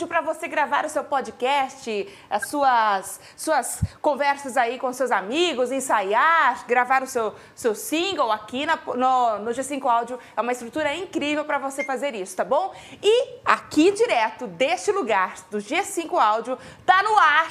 G5 Áudio, estúdio para você gravar o seu podcast, as suas, suas conversas aí com seus amigos, ensaiar, gravar o seu, seu single aqui na, no, no G5 Áudio. É uma estrutura incrível para você fazer isso, tá bom? E aqui direto deste lugar do G5 Áudio, tá no ar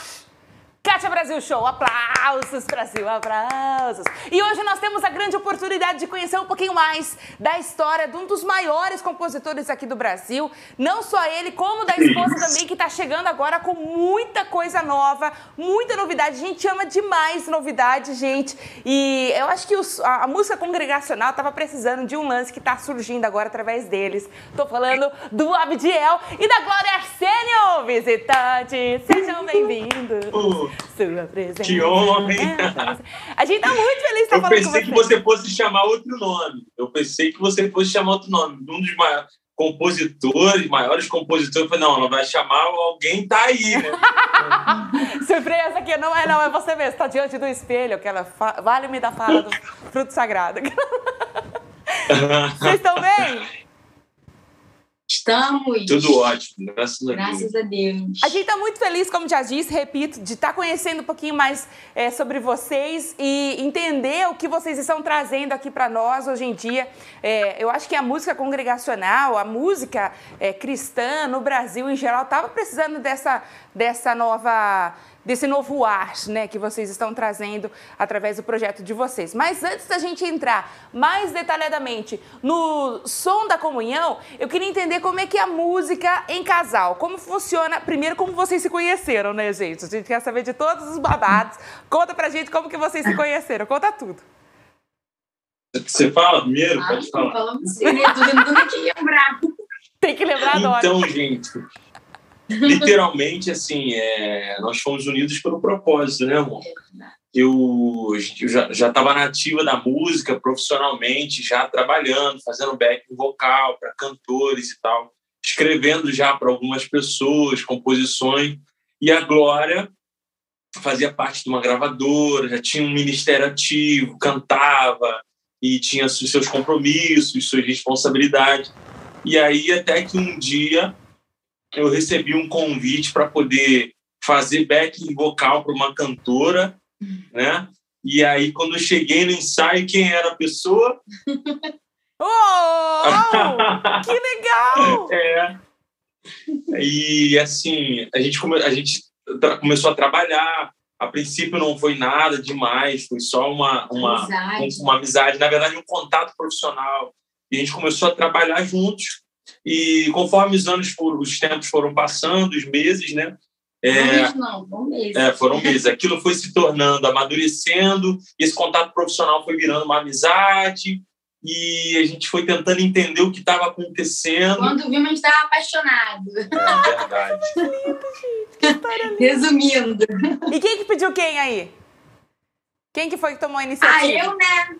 Kátia Brasil Show, aplausos Brasil, aplausos. E hoje nós temos a grande oportunidade de conhecer um pouquinho mais da história de um dos maiores compositores aqui do Brasil. Não só ele, como da esposa também, que está chegando agora com muita coisa nova, muita novidade. A gente ama demais novidade, gente. E eu acho que os, a, a, música congregacional estava precisando de um lance que está surgindo agora através deles. Estou falando do Abdiel e da Glória Arsênio, visitante. Sejam bem-vindos sua presença. Que homem! A gente tá muito feliz de estar Eu falando pensei que você fosse chamar outro nome. Eu pensei que você fosse chamar outro nome. Um dos maiores compositores, maiores compositores, eu falei, não, ela vai chamar alguém tá aí, né? Surpresa que não é não, é você mesmo, tá diante do espelho, aquela fa... vale-me da fala do fruto sagrado. Vocês estão bem? Estamos. Tudo ótimo, graças a Deus. Graças a Deus. A gente está muito feliz, como já disse, repito, de estar tá conhecendo um pouquinho mais é, sobre vocês e entender o que vocês estão trazendo aqui para nós hoje em dia. É, eu acho que a música congregacional, a música é, cristã no Brasil em geral, estava precisando dessa, dessa nova desse novo ar né, que vocês estão trazendo através do projeto de vocês. Mas antes da gente entrar mais detalhadamente no som da comunhão, eu queria entender como é que é a música em casal, como funciona, primeiro como vocês se conheceram, né, gente? A gente quer saber de todos os babados. Conta pra gente como que vocês se conheceram, conta tudo. Você fala primeiro? Ah, Pode falar. Falamos lembrar. Tem que lembrar agora. Então, gente, literalmente, assim, é, nós fomos unidos pelo propósito, né, amor? Eu, eu já estava nativa da música profissionalmente, já trabalhando, fazendo backing vocal para cantores e tal, escrevendo já para algumas pessoas, composições. E a Glória fazia parte de uma gravadora, já tinha um ministério ativo, cantava e tinha seus compromissos, suas responsabilidades. E aí, até que um dia eu recebi um convite para poder fazer backing vocal para uma cantora, né? E aí, quando eu cheguei no ensaio, quem era a pessoa? oh, que legal! é. E assim, a gente, come, a gente começou a trabalhar. A princípio não foi nada demais, foi só uma, uma, amizade. uma amizade, na verdade, um contato profissional. E a gente começou a trabalhar juntos. E conforme os anos foram, os tempos foram passando, os meses, né? É, não, foram meses. É, foram meses. Aquilo foi se tornando, amadurecendo, esse contato profissional foi virando uma amizade, e a gente foi tentando entender o que estava acontecendo. Quando vimos, a gente estava apaixonado. É verdade. Resumindo. E quem que pediu quem aí? Quem que foi que tomou a iniciativa? Ah, eu, né?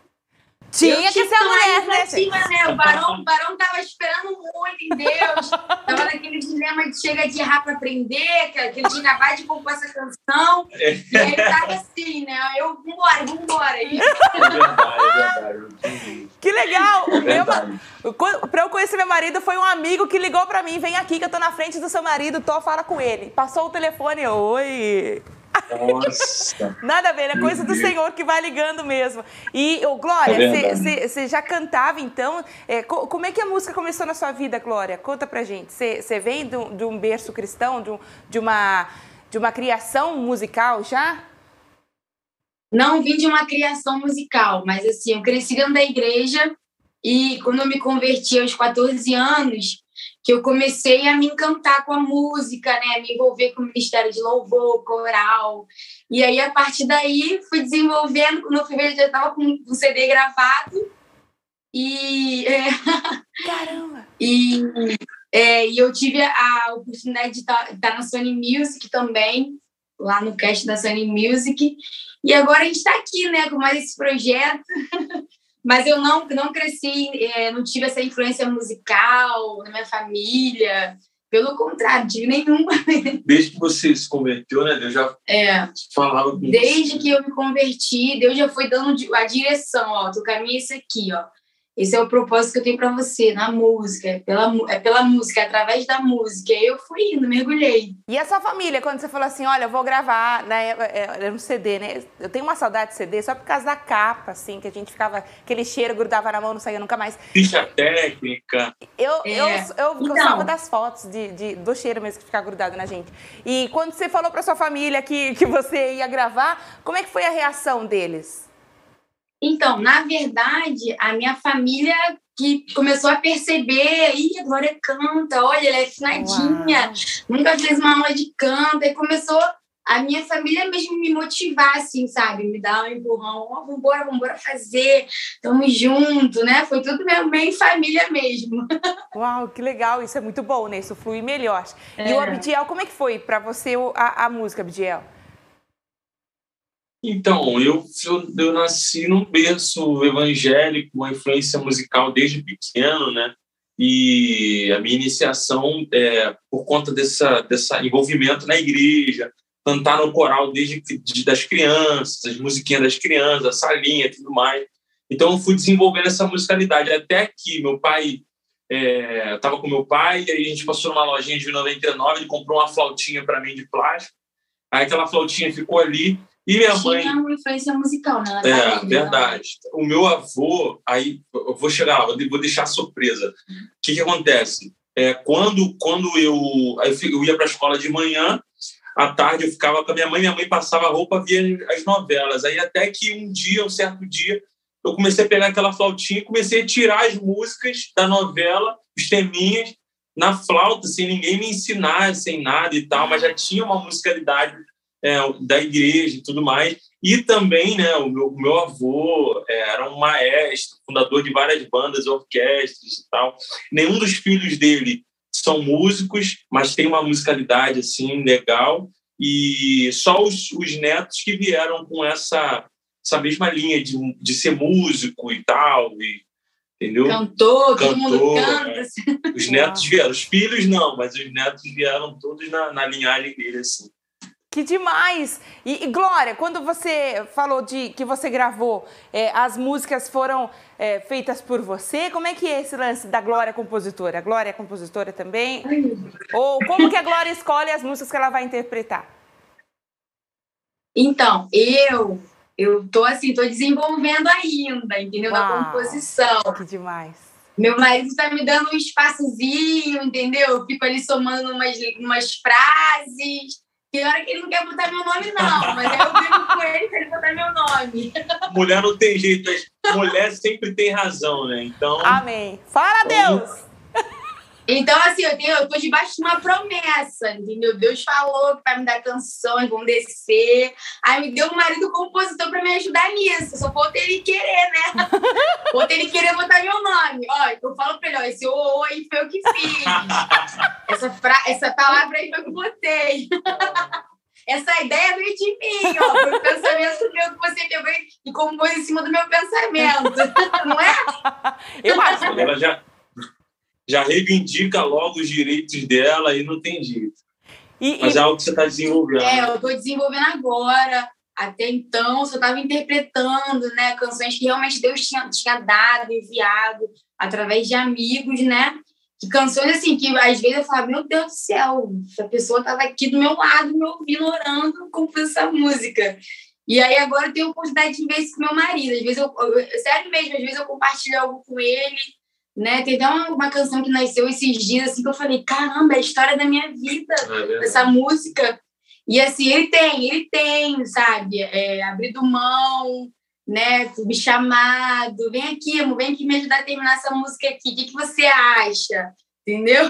Tinha que ser a mulher, né, né? O Barão, o Barão tava esperando muito em Deus. tava naquele dilema de chega de rap para aprender, que ele tinha acabado de compor essa canção. É. E aí tava assim, né? Eu, vambora, vambora. É verdade, é verdade. Que legal! É para eu conhecer meu marido, foi um amigo que ligou para mim, vem aqui que eu tô na frente do seu marido, tô, fala com ele. Passou o telefone, oi... Nossa. Nada a ver, é coisa do Senhor que vai ligando mesmo. E, oh, Glória, você é já cantava então? É, como é que a música começou na sua vida, Glória? Conta pra gente. Você vem de um, de um, berço cristão, de, um, de, uma, de uma criação musical já? Não vim de uma criação musical, mas assim, eu cresci dentro da igreja e quando eu me converti aos 14 anos, que eu comecei a me encantar com a música, né, me envolver com o ministério de louvor, coral. E aí a partir daí fui desenvolvendo, quando eu fui ver já estava com um CD gravado. E é, caramba. e é, e eu tive a oportunidade de estar, tá, estar na Sony Music também, lá no cast da Sony Music. E agora a gente está aqui, né, com mais esse projeto. Mas eu não, não cresci, é, não tive essa influência musical na minha família. Pelo contrário, tive nenhuma. Desde que você se converteu, né? Deus já é, falava com Desde você. que eu me converti, Deus já foi dando a direção, ó. O caminho é esse aqui, ó. Esse é o propósito que eu tenho para você, na música, é pela, é pela música, é através da música. E eu fui indo, mergulhei. E a sua família, quando você falou assim, olha, eu vou gravar, né, era um CD, né? Eu tenho uma saudade de CD só por causa da capa, assim, que a gente ficava, aquele cheiro grudava na mão, não saía nunca mais. Ficha técnica. Eu, é. eu, eu então, gostava das fotos, de, de, do cheiro mesmo que ficava grudado na gente. E quando você falou para sua família que, que você ia gravar, como é que foi a reação deles? Então, na verdade, a minha família que começou a perceber, ih, a Glória canta, olha, ela é afinadinha, Uau. nunca fez uma aula de canto, e começou a minha família mesmo me motivar, assim, sabe? Me dar um empurrão, ó, oh, vambora, vambora fazer, tamo junto, né? Foi tudo mesmo bem família mesmo. Uau, que legal, isso é muito bom, né? Isso flui melhor. É. E o Abdiel, como é que foi para você a, a música, Abdiel? Então, eu, eu, eu, nasci num berço evangélico, uma influência musical desde pequeno, né? E a minha iniciação, é, por conta dessa, dessa envolvimento na igreja, cantar no coral desde de, das crianças, as musiquinhas das crianças, a salinha e tudo mais. Então, eu fui desenvolvendo essa musicalidade. Até que meu pai, é, eu estava com meu pai, e aí a gente passou numa lojinha de 99, ele comprou uma flautinha para mim de plástico. Aí aquela flautinha ficou ali e minha Tinha mãe. uma influência musical, né? É, verdade. O meu avô, aí eu vou chegar lá, vou deixar surpresa. O que, que acontece? É, quando quando eu, eu ia para a escola de manhã, à tarde eu ficava com a minha mãe, minha mãe passava roupa, via as novelas. Aí até que um dia, um certo dia, eu comecei a pegar aquela flautinha e comecei a tirar as músicas da novela, os teminhas, na flauta, sem ninguém me ensinar, sem nada e tal, mas já tinha uma musicalidade é, da igreja e tudo mais. E também, né, o meu, meu avô é, era um maestro, fundador de várias bandas, orquestras e tal. Nenhum dos filhos dele são músicos, mas tem uma musicalidade assim legal. E só os, os netos que vieram com essa essa mesma linha de, de ser músico e tal, e, entendeu? Cantor, Cantor, todo mundo canta. É. Assim. Os netos vieram, os filhos não, mas os netos vieram todos na, na linhagem dele, assim. Que demais! E, e, Glória, quando você falou de que você gravou, é, as músicas foram é, feitas por você, como é que é esse lance da Glória compositora? A Glória é compositora também? Ou como que a Glória escolhe as músicas que ela vai interpretar? Então, eu eu tô assim, tô desenvolvendo ainda, entendeu? Uau, Na composição. Que demais. Meu marido está me dando um espaçozinho, entendeu? Eu fico ali somando umas, umas frases tem hora que ele não quer botar meu nome, não, mas eu vivo com ele para ele botar meu nome. Mulher não tem jeito, mulher sempre tem razão, né? Então. Amém. Fala, então, Deus! Então, assim, eu, tenho, eu tô debaixo de uma promessa, entendeu? Deus falou que vai me dar canções, vão descer. Aí me deu um marido compositor para me ajudar nisso. Só falta ele querer, né? falta ele querer botar meu nome. Ó, eu falo pra ele, ó, esse aí foi eu que fiz. essa, fra... essa palavra aí foi eu que botei. essa ideia veio de mim, ó. Foi o pensamento meu que você pegou e compôs em cima do meu pensamento. Não é? Eu acho. Ela já já reivindica logo os direitos dela e não tem jeito. E, Mas e... é algo que você está desenvolvendo. É, eu estou desenvolvendo agora. Até então, eu só estava interpretando né, canções que realmente Deus tinha, tinha dado, enviado, através de amigos, né? Que canções assim, que às vezes eu falava, meu Deus do céu, essa pessoa estava aqui do meu lado, me ouvindo, orando, com essa música. E aí agora eu tenho a oportunidade de ver isso com meu marido. Às vezes eu, eu, sério mesmo, às vezes eu compartilho algo com ele né? Tem até uma, uma, canção que nasceu esses dias, assim, que eu falei, caramba, é a história da minha vida, é essa música. E assim, ele tem, ele tem, sabe? É, abrido mão, né? Me chamado, vem aqui, amor, vem aqui me ajudar a terminar essa música aqui. O que, que você acha? Entendeu?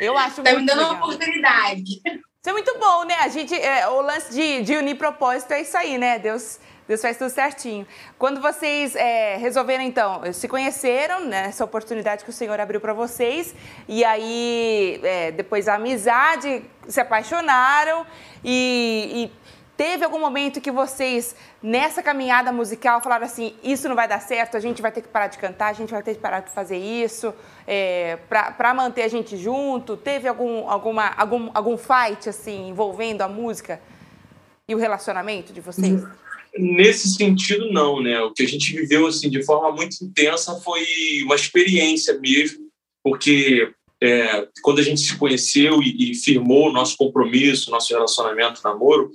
Eu acho Tá me dando legal. uma oportunidade. Isso é muito bom, né? A gente, é, o lance de, de unir propósito é isso aí, né? Deus Deus faz tudo certinho. Quando vocês é, resolveram, então, se conheceram, né, essa oportunidade que o Senhor abriu para vocês, e aí é, depois a amizade, se apaixonaram e, e Teve algum momento que vocês, nessa caminhada musical, falaram assim: isso não vai dar certo, a gente vai ter que parar de cantar, a gente vai ter que parar de fazer isso, é, para manter a gente junto? Teve algum, alguma, algum, algum fight assim, envolvendo a música e o relacionamento de vocês? Nesse sentido, não, né? O que a gente viveu assim de forma muito intensa foi uma experiência mesmo, porque é, quando a gente se conheceu e, e firmou o nosso compromisso, nosso relacionamento, namoro,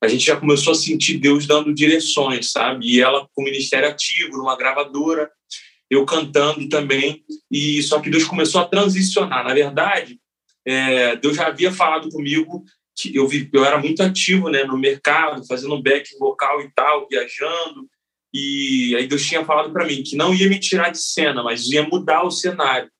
a gente já começou a sentir Deus dando direções, sabe? E ela com o ministério ativo, numa gravadora, eu cantando também, e só que Deus começou a transicionar. Na verdade, é, Deus já havia falado comigo eu, vi, eu era muito ativo né, no mercado, fazendo back vocal e tal, viajando. E aí Deus tinha falado para mim que não ia me tirar de cena, mas ia mudar o cenário.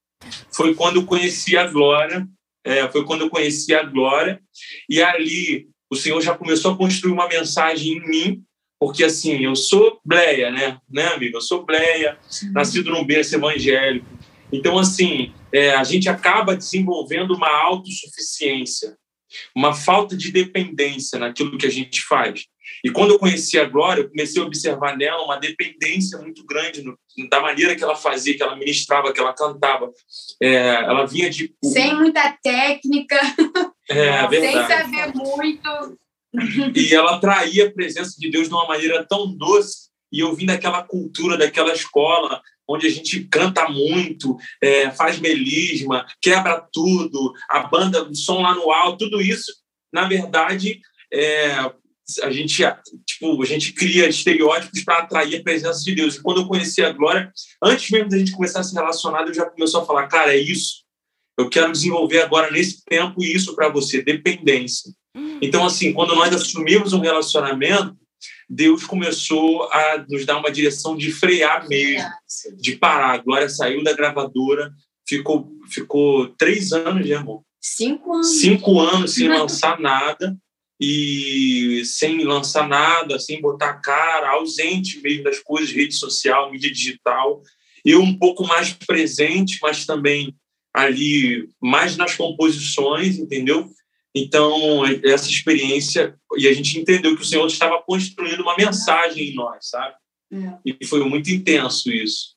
Foi quando eu conheci a Glória, é, foi quando eu conheci a Glória, e ali o Senhor já começou a construir uma mensagem em mim, porque assim, eu sou bleia, né, né amigo? Eu sou bleia, nascido num berço evangélico. Então, assim, é, a gente acaba desenvolvendo uma autossuficiência uma falta de dependência naquilo que a gente faz. E quando eu conheci a Glória, eu comecei a observar nela uma dependência muito grande no, da maneira que ela fazia, que ela ministrava, que ela cantava. É, ela vinha de. Sem muita técnica. É, verdade. Sem saber muito. E ela traía a presença de Deus de uma maneira tão doce. E eu vim daquela cultura, daquela escola onde a gente canta muito, é, faz melisma, quebra tudo, a banda, o som lá no alto, tudo isso, na verdade, é, a gente tipo a gente cria estereótipos para atrair a presença de Deus. E quando eu conheci a Glória, antes mesmo da gente começar a se relacionar, eu já começou a falar, cara, é isso. Eu quero desenvolver agora nesse tempo isso para você, dependência. Hum. Então assim, quando nós assumimos um relacionamento, Deus começou a nos dar uma direção de frear mesmo, de parar. A Glória saiu da gravadora, ficou, ficou três anos, né, amor? Cinco anos. Cinco anos sem lançar nada e sem lançar nada, sem botar cara, ausente mesmo das coisas, rede social, mídia digital. Eu um pouco mais presente, mas também ali mais nas composições, entendeu? Então, essa experiência, e a gente entendeu que o Senhor estava construindo uma mensagem em nós, sabe? É. E foi muito intenso isso.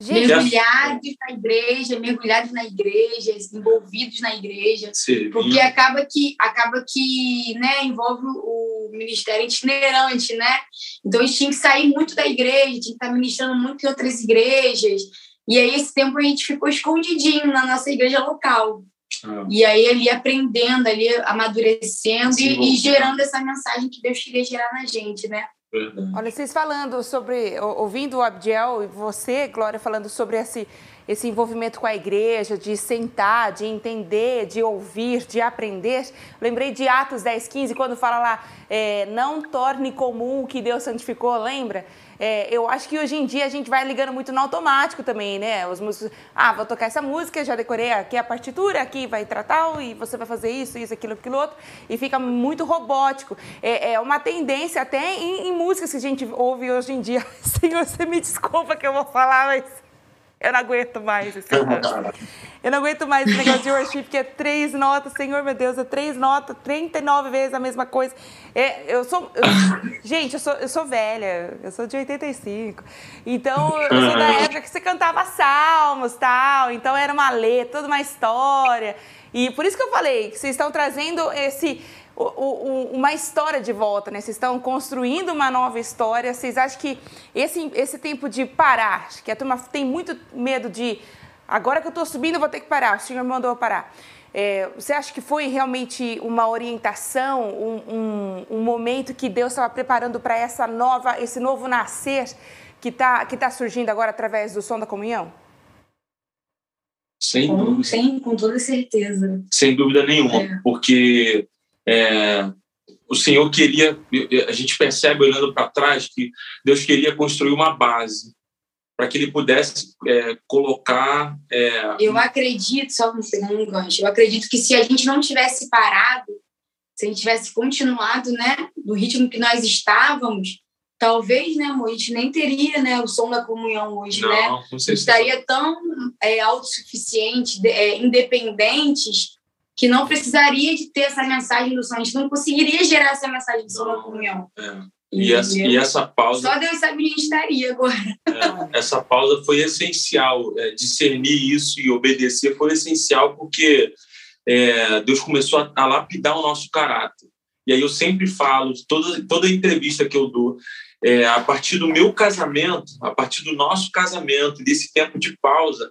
mergulhados na igreja, mergulhados na igreja, envolvidos na igreja, Sim. porque acaba que acaba que né, envolve o ministério itinerante, né? Então a gente tinha que sair muito da igreja, tinha que estar ministrando muito em outras igrejas. E aí esse tempo a gente ficou escondidinho na nossa igreja local. Ah. E aí ali aprendendo, ali amadurecendo e, e, gerando essa mensagem que Deus queria gerar na gente, né? Verdade. Olha, vocês falando sobre, ouvindo o Abdiel e você, Glória, falando sobre esse, esse envolvimento com a igreja, de sentar, de entender, de ouvir, de aprender. Lembrei de Atos 10, 15, quando fala lá, é, não torne comum o que Deus santificou, lembra? É, eu acho que hoje em dia a gente vai ligando muito no automático também, né? Os músicos, ah, vou tocar essa música, já decorei aqui a partitura, aqui vai tratar, e você vai fazer isso, isso, aquilo, aquilo outro, e fica muito robótico. É, é uma tendência até em, em músicas que a gente ouve hoje em dia. Senhor, você me desculpa que eu vou falar, mas eu não aguento mais esse Eu não aguento mais esse negócio de worship, que é três notas, Senhor meu Deus, é três notas, 39 vezes a mesma coisa. É, eu sou. Eu, gente, eu sou, eu sou velha, eu sou de 85. Então, eu sou da época que você cantava salmos tal. Então era uma letra, toda uma história. E por isso que eu falei que vocês estão trazendo esse uma história de volta, né? Vocês estão construindo uma nova história. Vocês acham que esse, esse tempo de parar, que a turma tem muito medo de agora que eu estou subindo, eu vou ter que parar, o senhor me mandou parar. É, você acha que foi realmente uma orientação, um, um, um momento que Deus estava preparando para essa nova, esse novo nascer que está que tá surgindo agora através do som da comunhão? Sem dúvida. Sim, com toda certeza. Sem dúvida nenhuma, é. porque é, o Senhor queria, a gente percebe olhando para trás que Deus queria construir uma base para que ele pudesse é, colocar. É... Eu acredito, só um segundo, eu acredito que se a gente não tivesse parado, se a gente tivesse continuado né, no ritmo que nós estávamos, talvez, né, amor, a gente nem teria né, o som da comunhão hoje, não, né? Com certeza. Estaria tão é, autossuficiente, é, independentes, que não precisaria de ter essa mensagem do som. A gente não conseguiria gerar essa mensagem do som da comunhão. É. E essa, e essa, pausa. Só Deus sabe onde a gente estaria agora. É, essa pausa foi essencial. É, discernir isso e obedecer foi essencial porque é, Deus começou a, a, lapidar o nosso caráter. E aí eu sempre falo, toda, toda entrevista que eu dou, é, a partir do meu casamento, a partir do nosso casamento, desse tempo de pausa,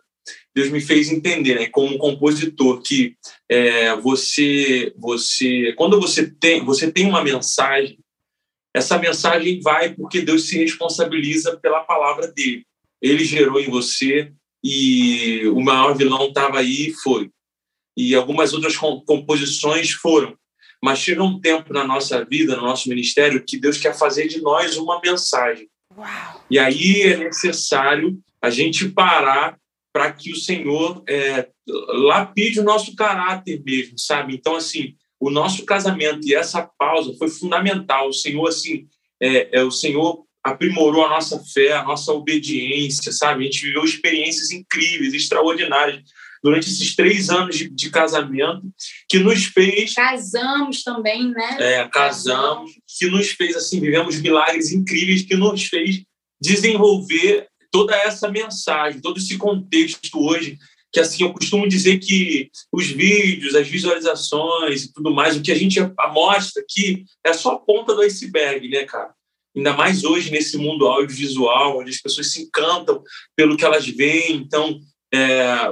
Deus me fez entender, né, como compositor, que é, você, você, quando você tem, você tem uma mensagem, essa mensagem vai porque Deus se responsabiliza pela palavra dele. Ele gerou em você e o maior vilão estava aí e foi. E algumas outras composições foram. Mas chega um tempo na nossa vida, no nosso ministério, que Deus quer fazer de nós uma mensagem. Uau. E aí é necessário a gente parar para que o Senhor é, lapide o nosso caráter mesmo, sabe? Então, assim, o nosso casamento e essa pausa foi fundamental. O Senhor, assim, é, é, o Senhor aprimorou a nossa fé, a nossa obediência, sabe? A gente viveu experiências incríveis, extraordinárias durante esses três anos de, de casamento, que nos fez. Casamos também, né? É, casamos, que nos fez, assim, vivemos milagres incríveis, que nos fez desenvolver toda essa mensagem, todo esse contexto hoje que assim eu costumo dizer que os vídeos, as visualizações e tudo mais, o que a gente mostra aqui é só a ponta do iceberg, né, cara? Ainda mais hoje nesse mundo audiovisual, onde as pessoas se encantam pelo que elas veem, então é,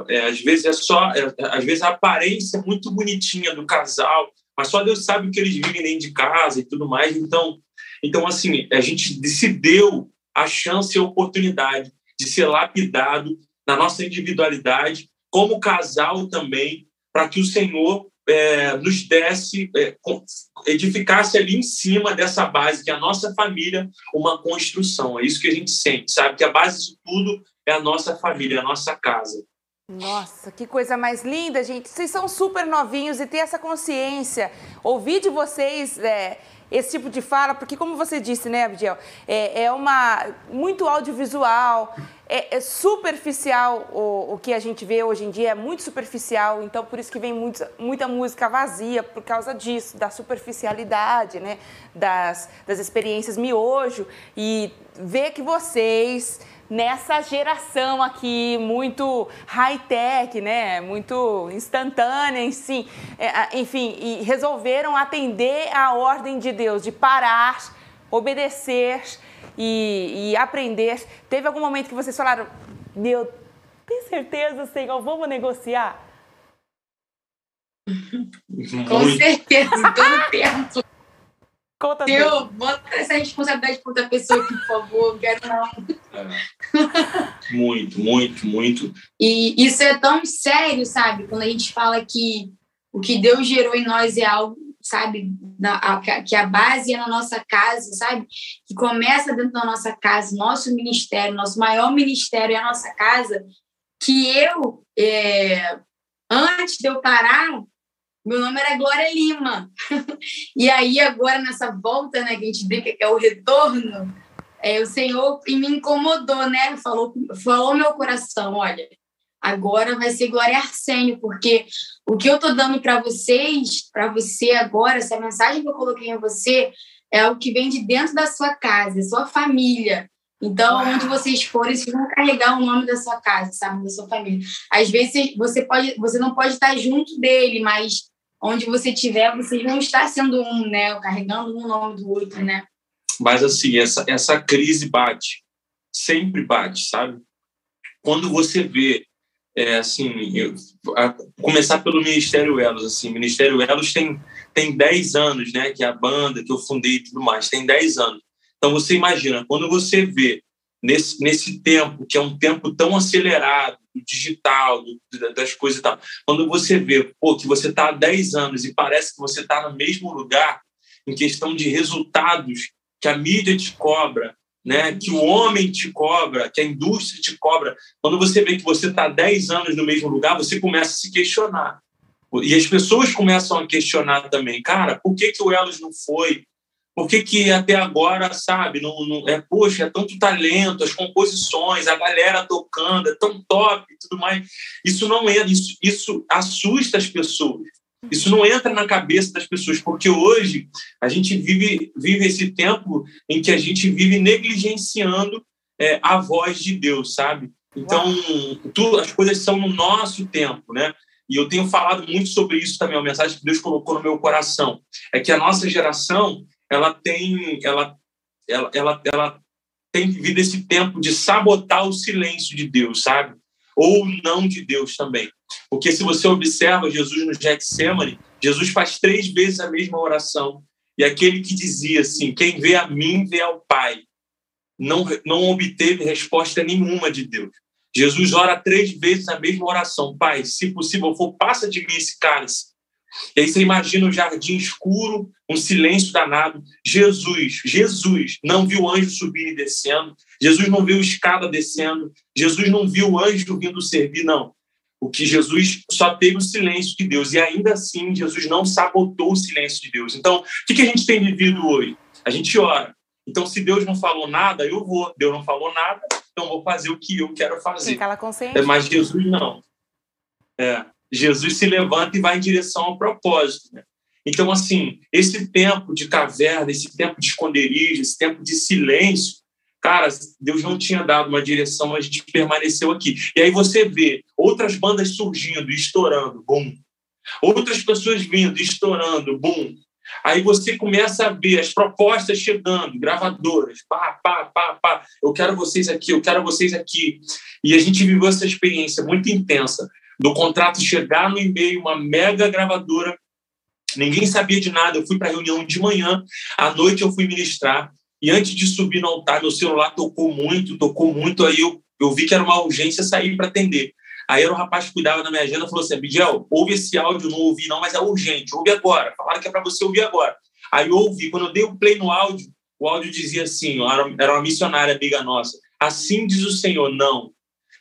é, às vezes é só, é, às vezes a aparência é muito bonitinha do casal, mas só Deus sabe o que eles vivem dentro de casa e tudo mais. Então, então assim, a gente se deu a chance e a oportunidade de ser lapidado na nossa individualidade, como casal também, para que o Senhor é, nos desse, é, edificasse ali em cima dessa base, que é a nossa família, uma construção. É isso que a gente sente, sabe? Que a base de tudo é a nossa família, a nossa casa. Nossa, que coisa mais linda, gente. Vocês são super novinhos e ter essa consciência, ouvir de vocês. É esse tipo de fala, porque como você disse, né, Abdiel, é, é uma muito audiovisual, é, é superficial o, o, que a gente vê hoje em dia, é muito superficial, então por isso que vem muito, muita música vazia, por causa disso, da superficialidade, né, das, das experiências miojo, e ver que vocês nessa geração aqui muito high-tech, né? Muito instantânea, enfim, é, enfim, e resolveram atender a ordem de Deus de parar, obedecer e, e aprender. Teve algum momento que vocês falaram, meu, tem certeza, Senhor, vamos negociar? Com certeza, todo tempo. Conta Eu, bota essa responsabilidade para outra pessoa aqui, por favor. Quero não. É. Muito, muito, muito. E isso é tão sério, sabe? Quando a gente fala que o que Deus gerou em nós é algo, sabe? Na, a, que a base é na nossa casa, sabe? Que começa dentro da nossa casa, nosso ministério, nosso maior ministério é a nossa casa. Que eu, é, antes de eu parar, meu nome era Glória Lima. e aí, agora, nessa volta, né, que a gente brinca que é o retorno, é, o Senhor me incomodou, né? Falou, falou meu coração: olha, agora vai ser Glória Arsênio, porque o que eu tô dando para vocês, para você agora, essa mensagem que eu coloquei em você, é o que vem de dentro da sua casa, sua família. Então, Uau. onde vocês forem, vocês vão carregar o nome da sua casa, sabe, da sua família. Às vezes você pode, você não pode estar junto dele, mas onde você tiver, você não está sendo um, né? Carregando um nome do outro, né? Mas assim, essa, essa crise bate, sempre bate, sabe? Quando você vê, é, assim, eu, a, começar pelo Ministério Elos, assim, Ministério Elos tem, tem 10 anos, né? Que é a banda que eu fundei e tudo mais, tem 10 anos. Então você imagina, quando você vê nesse, nesse tempo, que é um tempo tão acelerado, do digital, do, das coisas e tal. Quando você vê pô, que você está há 10 anos e parece que você está no mesmo lugar, em questão de resultados que a mídia te cobra, né, que o homem te cobra, que a indústria te cobra, quando você vê que você está 10 anos no mesmo lugar, você começa a se questionar. E as pessoas começam a questionar também, cara, por que, que o Elos não foi? Por que, que até agora, sabe, não, não, é, poxa, é tanto talento, as composições, a galera tocando, é tão top e tudo mais. Isso não é, isso, isso assusta as pessoas. Isso não entra na cabeça das pessoas, porque hoje a gente vive, vive esse tempo em que a gente vive negligenciando é, a voz de Deus, sabe? Então, tu, as coisas são no nosso tempo, né? E eu tenho falado muito sobre isso também, a mensagem que Deus colocou no meu coração. É que a nossa geração ela tem, ela ela, ela, ela tem vivido esse tempo de sabotar o silêncio de Deus, sabe? Ou não de Deus também. Porque se você observa Jesus no Getsemane, Jesus faz três vezes a mesma oração. E aquele que dizia assim: Quem vê a mim, vê ao Pai, não, não obteve resposta nenhuma de Deus. Jesus ora três vezes a mesma oração: Pai, se possível for, passa de mim esse cálice. E aí você imagina um jardim escuro, um silêncio danado. Jesus, Jesus não viu anjo subir e descendo. Jesus não viu escada descendo. Jesus não viu anjo vindo servir, não. O que Jesus só teve o silêncio de Deus. E ainda assim, Jesus não sabotou o silêncio de Deus. Então, o que a gente tem vivido hoje? A gente ora. Então, se Deus não falou nada, eu vou. Deus não falou nada, então vou fazer o que eu quero fazer. Fica lá consciente. É, mas Jesus não. É, Jesus se levanta e vai em direção ao propósito. Né? Então, assim, esse tempo de caverna, esse tempo de esconderijo, esse tempo de silêncio, cara, Deus não tinha dado uma direção, a gente permaneceu aqui. E aí você vê outras bandas surgindo estourando, bum. Outras pessoas vindo, estourando, bum. Aí você começa a ver as propostas chegando, gravadoras, pá, pá, pá, pá. Eu quero vocês aqui, eu quero vocês aqui. E a gente viveu essa experiência muito intensa do contrato chegar no e-mail, uma mega gravadora. Ninguém sabia de nada. Eu fui para a reunião de manhã, à noite eu fui ministrar. E antes de subir no altar, meu celular tocou muito, tocou muito. Aí eu, eu vi que era uma urgência sair para atender. Aí era o rapaz que cuidava da minha agenda falou assim: Abigail, ouve esse áudio, não ouvi não, mas é urgente, ouve agora. Falaram que é para você ouvir agora. Aí eu ouvi, quando eu dei o play no áudio, o áudio dizia assim: era uma missionária amiga nossa. Assim diz o Senhor: não.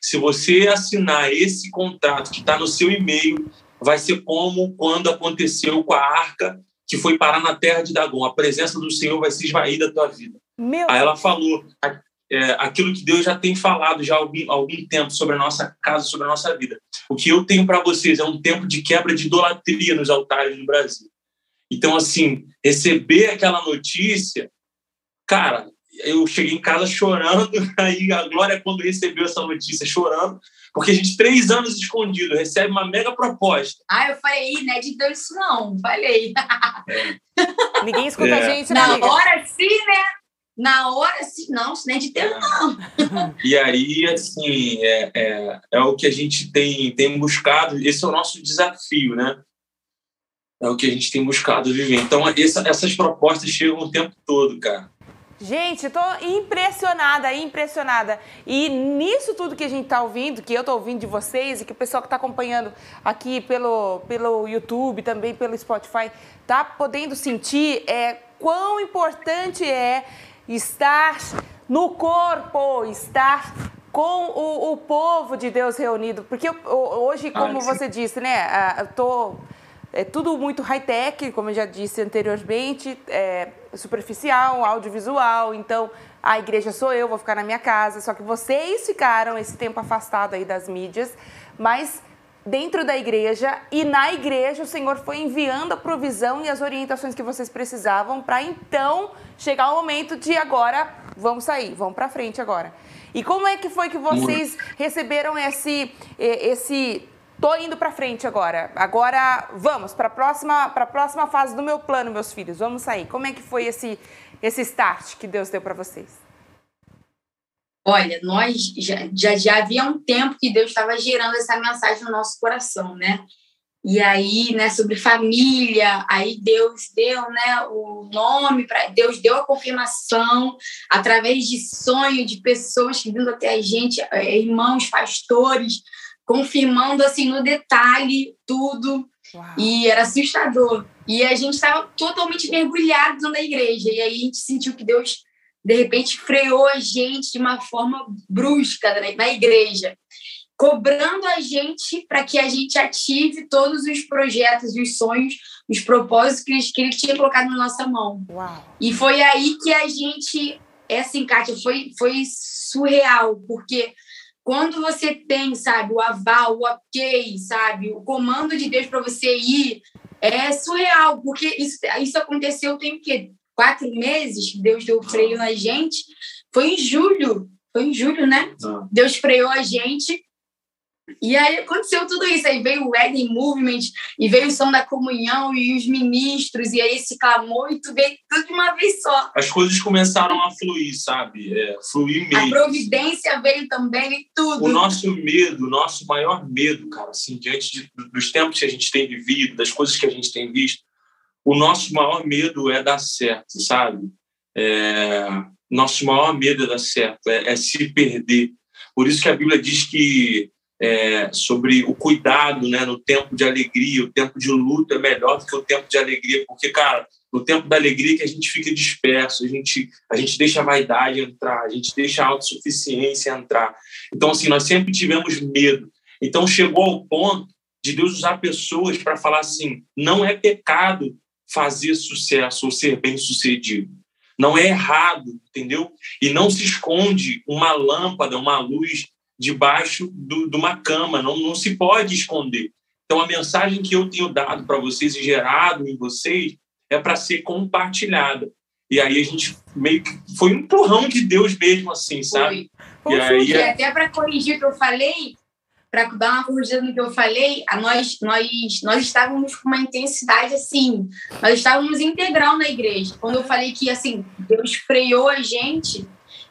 Se você assinar esse contrato que está no seu e-mail, vai ser como quando aconteceu com a arca que foi parar na terra de Dagon. A presença do Senhor vai se esvair da tua vida. Meu Aí ela falou: é, aquilo que Deus já tem falado já há algum, algum tempo sobre a nossa casa, sobre a nossa vida. O que eu tenho para vocês é um tempo de quebra de idolatria nos altares do Brasil. Então, assim, receber aquela notícia, cara, eu cheguei em casa chorando, aí a Glória, quando recebeu essa notícia, chorando, porque a gente, três anos escondido, recebe uma mega proposta. Ah, eu falei, né, de Deus isso não, falei. É. Ninguém escuta é. a gente, né, Na hora sim, né? na hora, assim, não, nem de ter, não. E aí, assim, é, é, é, o que a gente tem, tem buscado, esse é o nosso desafio, né? É o que a gente tem buscado viver. Então, essa, essas propostas chegam o tempo todo, cara. Gente, estou impressionada, impressionada. E nisso tudo que a gente está ouvindo, que eu estou ouvindo de vocês e que o pessoal que está acompanhando aqui pelo, pelo YouTube, também pelo Spotify, está podendo sentir é, quão importante é estar no corpo, estar com o, o povo de Deus reunido. Porque hoje, como você disse, né, eu tô, é tudo muito high-tech, como eu já disse anteriormente, é superficial, audiovisual, então a igreja sou eu, vou ficar na minha casa, só que vocês ficaram esse tempo afastado aí das mídias, mas dentro da igreja e na igreja o Senhor foi enviando a provisão e as orientações que vocês precisavam para então chegar o momento de agora vamos sair, vamos para frente agora. E como é que foi que vocês receberam esse esse tô indo para frente agora. Agora vamos para a próxima para a próxima fase do meu plano, meus filhos. Vamos sair. Como é que foi esse esse start que Deus deu para vocês? Olha, nós já, já, já havia um tempo que Deus estava gerando essa mensagem no nosso coração, né? E aí, né, sobre família, aí Deus deu, né, o nome para Deus deu a confirmação através de sonho de pessoas que vindo até a gente, é, irmãos, pastores, confirmando assim no detalhe tudo. Uau. E era assustador. E a gente estava totalmente mergulhado na igreja. E aí a gente sentiu que Deus de repente freou a gente de uma forma brusca né, na igreja, cobrando a gente para que a gente ative todos os projetos, os sonhos, os propósitos que ele, tinha colocado na nossa mão. Uau. E foi aí que a gente, assim, Kátia, foi, foi surreal, porque quando você tem, sabe, o aval, o ok, sabe, o comando de Deus para você ir, é surreal, porque isso, isso aconteceu tem o quê? quatro meses que Deus deu freio na gente, foi em julho. Foi em julho, né? Deus freou a gente. E aí aconteceu tudo isso. Aí veio o Wedding Movement, e veio o som da comunhão, e os ministros, e aí esse clamor, e tu veio tudo de uma vez só. As coisas começaram a fluir, sabe? É, fluir mesmo. A providência veio também, e tudo. O nosso medo, o nosso maior medo, cara, assim, diante de, dos tempos que a gente tem vivido, das coisas que a gente tem visto, o nosso maior medo é dar certo, sabe? É, nosso maior medo é dar certo, é, é se perder. Por isso que a Bíblia diz que é, sobre o cuidado né, no tempo de alegria, o tempo de luto é melhor do que o tempo de alegria, porque, cara, no tempo da alegria que a gente fica disperso, a gente, a gente deixa a vaidade entrar, a gente deixa a autossuficiência entrar. Então, assim, nós sempre tivemos medo. Então, chegou ao ponto de Deus usar pessoas para falar assim: não é pecado fazer sucesso ou ser bem-sucedido. Não é errado, entendeu? E não se esconde uma lâmpada, uma luz debaixo do, de uma cama, não, não se pode esconder. Então, a mensagem que eu tenho dado para vocês e gerado em vocês é para ser compartilhada. E aí a gente meio que foi um empurrão de Deus mesmo, assim, sabe? Foi. E aí, é até para corrigir o que eu falei, para dar uma corrigida no que eu falei, nós, nós, nós estávamos com uma intensidade assim, nós estávamos integral na igreja. Quando eu falei que assim Deus freou a gente,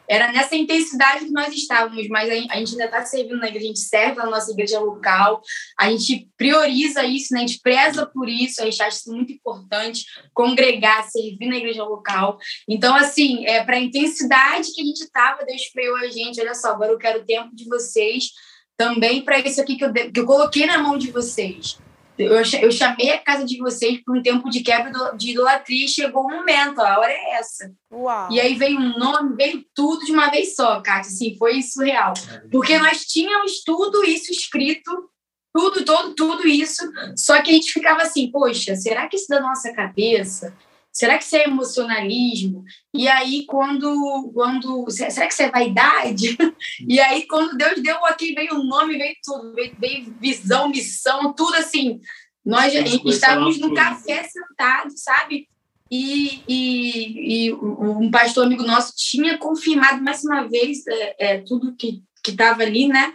era nessa intensidade que nós estávamos, mas a gente ainda está servindo na igreja, a gente serve na nossa igreja local, a gente prioriza isso, né? a gente preza por isso, a gente acha isso muito importante, congregar, servir na igreja local. Então, assim, é, para a intensidade que a gente estava, Deus freou a gente, olha só, agora eu quero o tempo de vocês, também para isso aqui que eu, que eu coloquei na mão de vocês. Eu, eu chamei a casa de vocês para um tempo de quebra de idolatria e chegou o momento, a hora é essa. Uau. E aí veio um nome, veio tudo de uma vez só, Kátia, assim, foi surreal. Porque nós tínhamos tudo isso escrito, tudo, todo, tudo isso, só que a gente ficava assim, poxa, será que isso da nossa cabeça Será que isso é emocionalismo? E aí, quando. quando será que isso é vaidade? E aí, quando Deus deu aqui, veio o nome, veio tudo, veio, veio visão, missão, tudo assim. Nós estávamos no café sentados, sabe? E, e, e, um pastor amigo nosso tinha confirmado mais uma vez é, é, tudo que estava ali, né?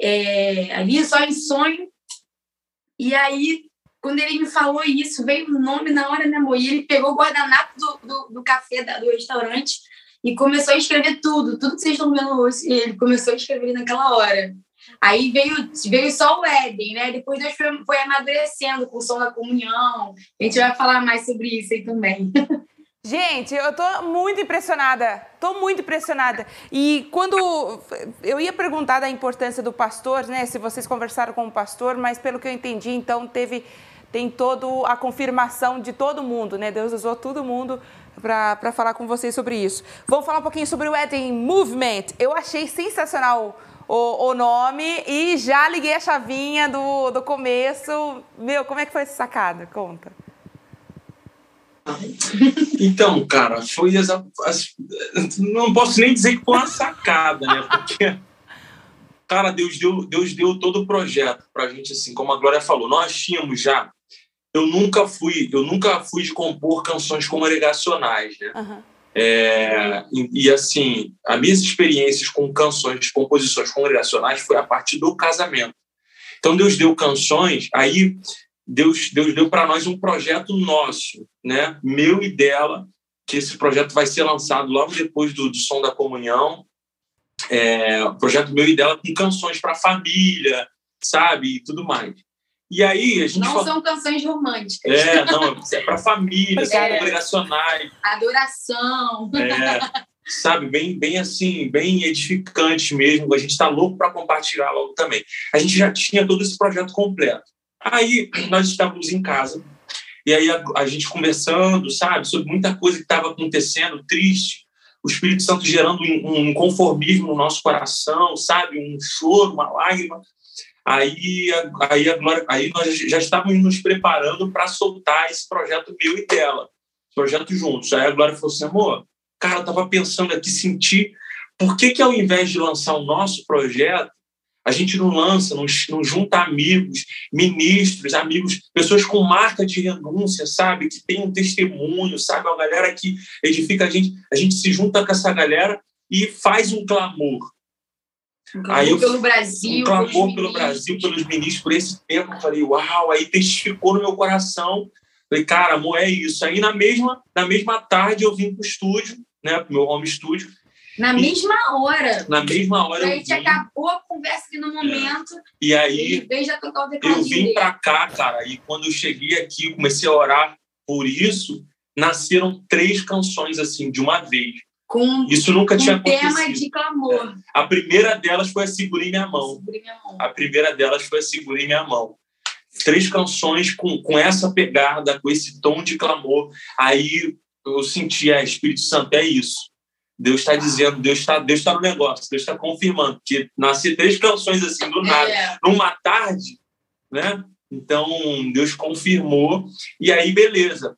É, ali só em sonho. E aí quando ele me falou isso, veio o nome na hora, né, amor? E ele pegou o guardanapo do, do, do café da, do restaurante e começou a escrever tudo, tudo que vocês estão vendo hoje. Ele começou a escrever naquela hora. Aí veio, veio só o Éden, né? Depois Deus foi, foi amadurecendo com o som da comunhão. A gente vai falar mais sobre isso aí também. Gente, eu tô muito impressionada. Tô muito impressionada. E quando eu ia perguntar da importância do pastor, né? Se vocês conversaram com o pastor, mas pelo que eu entendi, então teve tem toda a confirmação de todo mundo, né? Deus usou todo mundo para falar com vocês sobre isso. Vamos falar um pouquinho sobre o Eden Movement. Eu achei sensacional o, o nome e já liguei a chavinha do, do começo. Meu, como é que foi essa sacada? Conta. Então, cara, foi não posso nem dizer que foi uma sacada, né? Porque cara, Deus deu, Deus deu todo o projeto para a gente, assim, como a Glória falou. Nós tínhamos já eu nunca fui, eu nunca fui de compor canções congregacionais, né? Uhum. É, e, e, assim, as minhas experiências com canções, composições congregacionais foi a partir do casamento. Então Deus deu canções, aí Deus, Deus deu para nós um projeto nosso, né? Meu e dela, que esse projeto vai ser lançado logo depois do, do Som da Comunhão. É, projeto meu e dela com canções para família, sabe, e tudo mais. E aí a gente não fala... são canções românticas. É, não, é para família, são é. congregacionais. Adoração. É, sabe, bem, bem assim, bem edificante mesmo. A gente está louco para compartilhar logo também. A gente já tinha todo esse projeto completo. Aí nós estávamos em casa e aí a, a gente conversando, sabe, sobre muita coisa que estava acontecendo, triste. O Espírito Santo gerando um, um conformismo no nosso coração, sabe, um choro, uma lágrima. Aí, aí, agora, aí nós já estávamos nos preparando para soltar esse projeto meu e dela, projeto juntos. Aí a Glória falou assim, amor, cara, eu estava pensando aqui, sentir, por que que ao invés de lançar o nosso projeto, a gente não lança, não, não junta amigos, ministros, amigos, pessoas com marca de renúncia, sabe? Que tem um testemunho, sabe? Uma galera que edifica a gente. A gente se junta com essa galera e faz um clamor Aí eu, pelo Brasil. Um clamor pelo Brasil, pelos ministros, por esse tempo. Eu falei, uau, aí testificou no meu coração. Falei, cara, amor, é isso. Aí na mesma, na mesma tarde eu vim para o estúdio, né, pro meu home estúdio. Na e, mesma hora. Na mesma hora. A gente acabou a conversa ali no é. momento. É. E aí. E já tocar o eu vim para cá, cara, e quando eu cheguei aqui, comecei a orar por isso, nasceram três canções assim, de uma vez. Com isso nunca tinha acontecido. tema de clamor. É. A primeira delas foi a Segura em Minha Mão. Minha mão. A primeira delas foi a Segura em Minha Mão três canções com, com essa pegada, com esse tom de clamor. Aí eu senti, é, Espírito Santo, é isso. Deus está dizendo, Deus está Deus tá no negócio, Deus está confirmando. Que nascer três canções assim do nada, é. numa tarde, né? Então, Deus confirmou. E aí, beleza.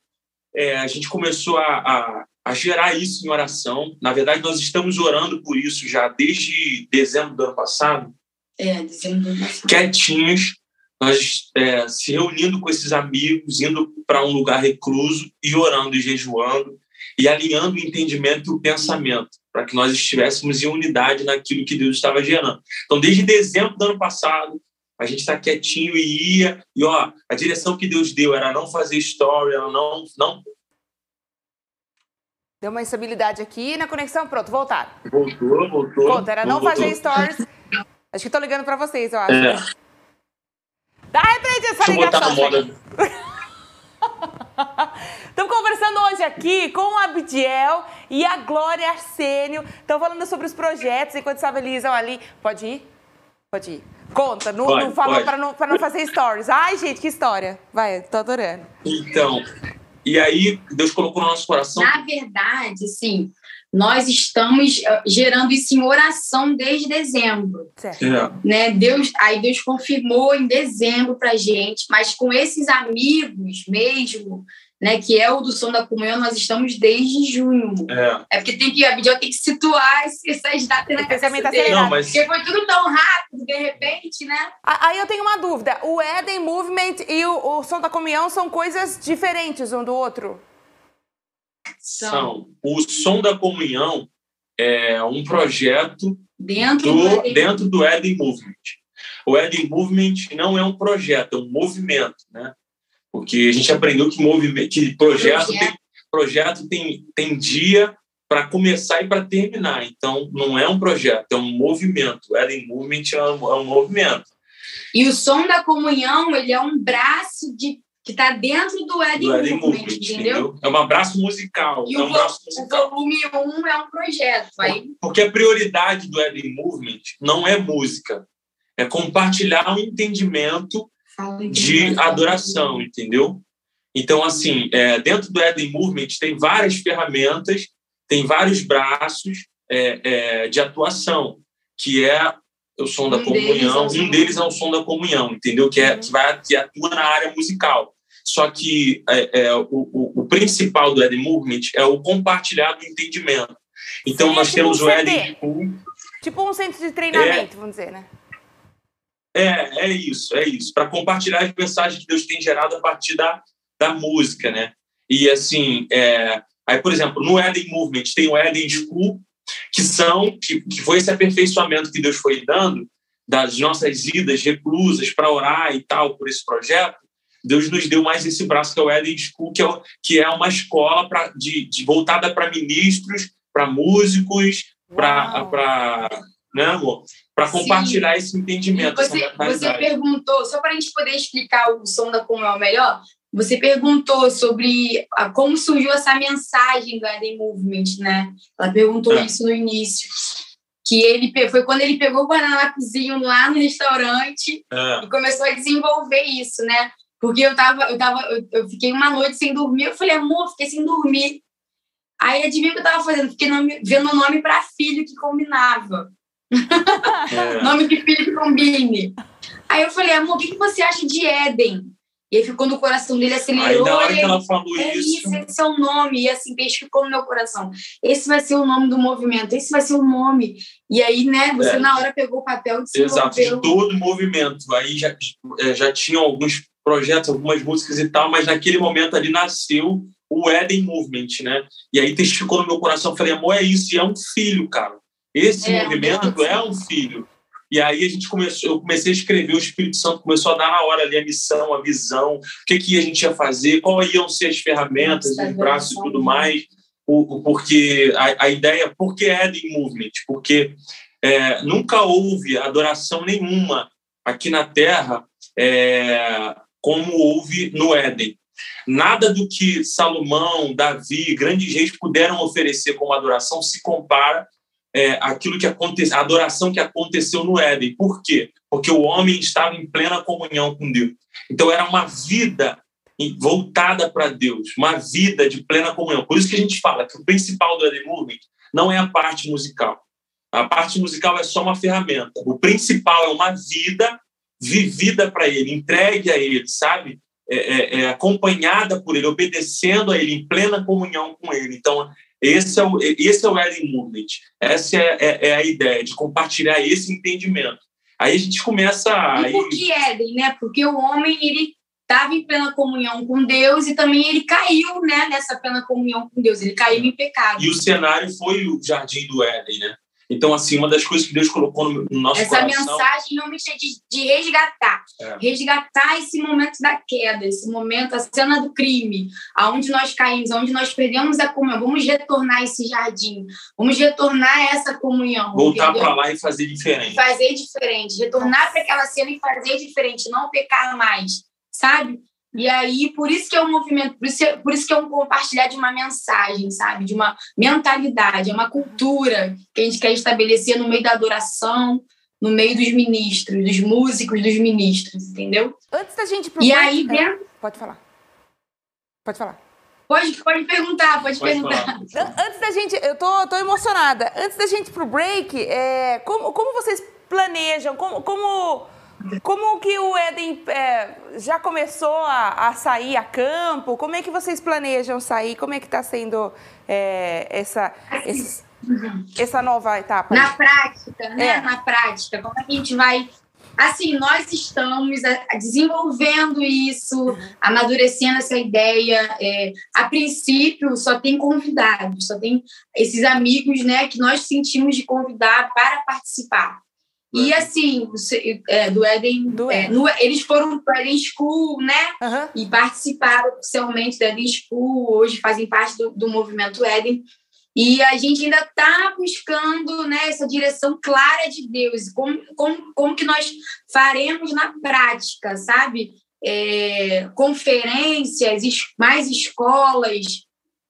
É, a gente começou a, a, a, gerar isso em oração. Na verdade, nós estamos orando por isso já desde dezembro do ano passado. É, dezembro do ano passado. Quietinhos, nós é, se reunindo com esses amigos, indo para um lugar recluso e orando e jejuando e alinhando o entendimento e o pensamento para que nós estivéssemos em unidade naquilo que Deus estava gerando. Então, desde dezembro do ano passado, a gente está quietinho e ia, e ó, a direção que Deus deu era não fazer era não, não Deu uma instabilidade aqui na conexão, pronto, voltaram. Voltou, voltou. Era não voltou. fazer stories. Acho que estou ligando para vocês, eu acho. É. Dá reprende essa Deixa ligação. Estamos conversando hoje aqui com o Abdiel e a Glória Arsênio. Estão falando sobre os projetos enquanto estabilizam ali. Pode ir? Pode ir. Conta, não, pode, não fala para não, não fazer stories. Ai, gente, que história. Vai, tô adorando. Então, e aí Deus colocou no nosso coração. Na verdade, sim, nós estamos eh, gerando isso em oração desde dezembro. Certo. É. Né? Deus, aí Deus confirmou em dezembro para gente, mas com esses amigos mesmo, né, que é o do som da comunhão, nós estamos desde junho. É, é porque tem que, a Bidio tem que situar essas datas na cabeça dele. Não, mas... Porque foi tudo tão rápido, de repente, né? Aí eu tenho uma dúvida. O Eden Movement e o, o som da comunhão são coisas diferentes um do outro? São. O Som da Comunhão é um projeto dentro do, do dentro do Eden Movement. O Eden Movement não é um projeto, é um movimento, né? Porque a gente aprendeu que, movimento, que projeto, Tem, projeto tem, tem dia para começar e para terminar. Então, não é um projeto, é um movimento. O Eden Movement é um, é um movimento. E o som da comunhão, ele é um braço de que está dentro do Eden, Movement, Movement entendeu? É um abraço musical. E é um o, musical. o volume 1 um é um projeto. Aí... Porque a prioridade do Eden Movement não é música, é compartilhar um entendimento de adoração, entendeu? Então, assim, é, dentro do Eden Movement tem várias ferramentas, tem vários braços é, é, de atuação, que é o som da um comunhão. Deles é um deles é o som da comunhão, entendeu? Que, é, uhum. que, vai, que atua na área musical. Só que é, é, o, o, o, principal do Eden Movement é o compartilhar do entendimento. Então, Sim, nós tipo temos o Eden. Tipo um centro de treinamento, vamos dizer, né? É, é isso, é isso. Para compartilhar as mensagens que Deus tem gerado a partir da, da música, né? E assim, é, aí, por exemplo, no Eden Movement tem o Eden School, que são que, que foi esse aperfeiçoamento que Deus foi dando das nossas idas reclusas para orar e tal por esse projeto. Deus nos deu mais esse braço que é o Eden School, que é, que é uma escola pra, de, de voltada para ministros, para músicos, para né, amor? Para compartilhar esse entendimento. Você, você perguntou, só para a gente poder explicar o som da comunhão melhor, você perguntou sobre a, como surgiu essa mensagem do Eden Movement, né? Ela perguntou é. isso no início. Que ele foi quando ele pegou o guardanapozinho lá no restaurante é. e começou a desenvolver isso, né? Porque eu tava, eu tava, eu, eu fiquei uma noite sem dormir. Eu falei, amor, fiquei sem dormir. Aí adivinha o que eu tava fazendo? Fiquei nome, vendo o nome para filho que combinava. É. nome de filho que combine. Aí eu falei, amor, o que, que você acha de Éden? E aí ficou no coração dele, acelerou. Aí na hora que ela falou é isso... isso, esse é o nome. E assim, ficou no meu coração. Esse vai ser o nome do movimento, esse vai ser o nome. E aí, né, você é. na hora pegou o papel de Exato, de todo o movimento. Aí já, é, já tinham alguns projetos, algumas músicas e tal, mas naquele momento ali nasceu o Eden Movement, né? E aí testificou no meu coração, falei, amor, é isso, e é um filho, cara. Esse é, movimento é um filho. E aí a gente começou, eu comecei a escrever, o Espírito Santo começou a dar na hora ali a missão, a visão, o que, que a gente ia fazer, quais iam ser as ferramentas, os braços e tudo mais. O, porque a, a ideia, por que Eden Movement? Porque é, nunca houve adoração nenhuma aqui na Terra é, como houve no Éden. Nada do que Salomão, Davi, grandes reis puderam oferecer como adoração se compara é, aquilo que aconteceu, a adoração que aconteceu no Éden. Por quê? Porque o homem estava em plena comunhão com Deus. Então era uma vida voltada para Deus, uma vida de plena comunhão. Por isso que a gente fala que o principal do Eden Movement não é a parte musical. A parte musical é só uma ferramenta. O principal é uma vida vivida para ele, entregue a ele, sabe? É, é, é, acompanhada por ele, obedecendo a ele, em plena comunhão com ele. Então, esse é o, esse é o Eden Movement. Essa é, é, é, a ideia, de compartilhar esse entendimento. Aí a gente começa a. E por que Éden, né? Porque o homem, ele estava em plena comunhão com Deus e também ele caiu né, nessa plena comunhão com Deus, ele caiu em pecado. E o cenário foi o jardim do Éden, né? Então, assim, uma das coisas que Deus colocou no, nosso Essa coração... Essa mensagem realmente é de, de resgatar. É. Resgatar esse momento da queda, esse momento, a cena do crime, aonde nós caímos, aonde nós perdemos a comunhão. Vamos retornar esse jardim. Vamos retornar essa comunhão. Voltar para lá e fazer diferente. Fazer diferente. Retornar para aquela cena e fazer diferente. Não pecar mais, sabe? E aí, por isso que é um movimento, por isso, por isso que é um compartilhar de uma mensagem, sabe? De uma mentalidade, é uma cultura que a gente quer estabelecer no meio da adoração, no meio dos ministros, dos músicos, dos ministros, entendeu? Antes da gente pro E aí, dentro... Pode falar. Pode falar. Pode, pode perguntar, pode, pode perguntar. Falar. Antes da gente, eu tô, tô emocionada. Antes da gente ir pro break, é, como, como vocês planejam? Como, como como que o Éden é, já começou a, a, sair a campo? Como é que vocês planejam sair? Como é que está sendo é, essa, essa, essa, nova etapa? Na prática, né? É. Na prática, como é que a gente vai... Assim, nós estamos desenvolvendo isso, amadurecendo essa ideia. É, a princípio, só tem convidados, só tem esses amigos né, que nós sentimos de convidar para participar. E assim, é, do Eden, do é, no, eles foram para Eden School, né? Uhum. E participaram oficialmente da Eden School, hoje fazem parte do, do movimento Eden. E a gente ainda está buscando né, essa direção clara de Deus, como, como, como que nós faremos na prática, sabe? É, conferências, mais escolas,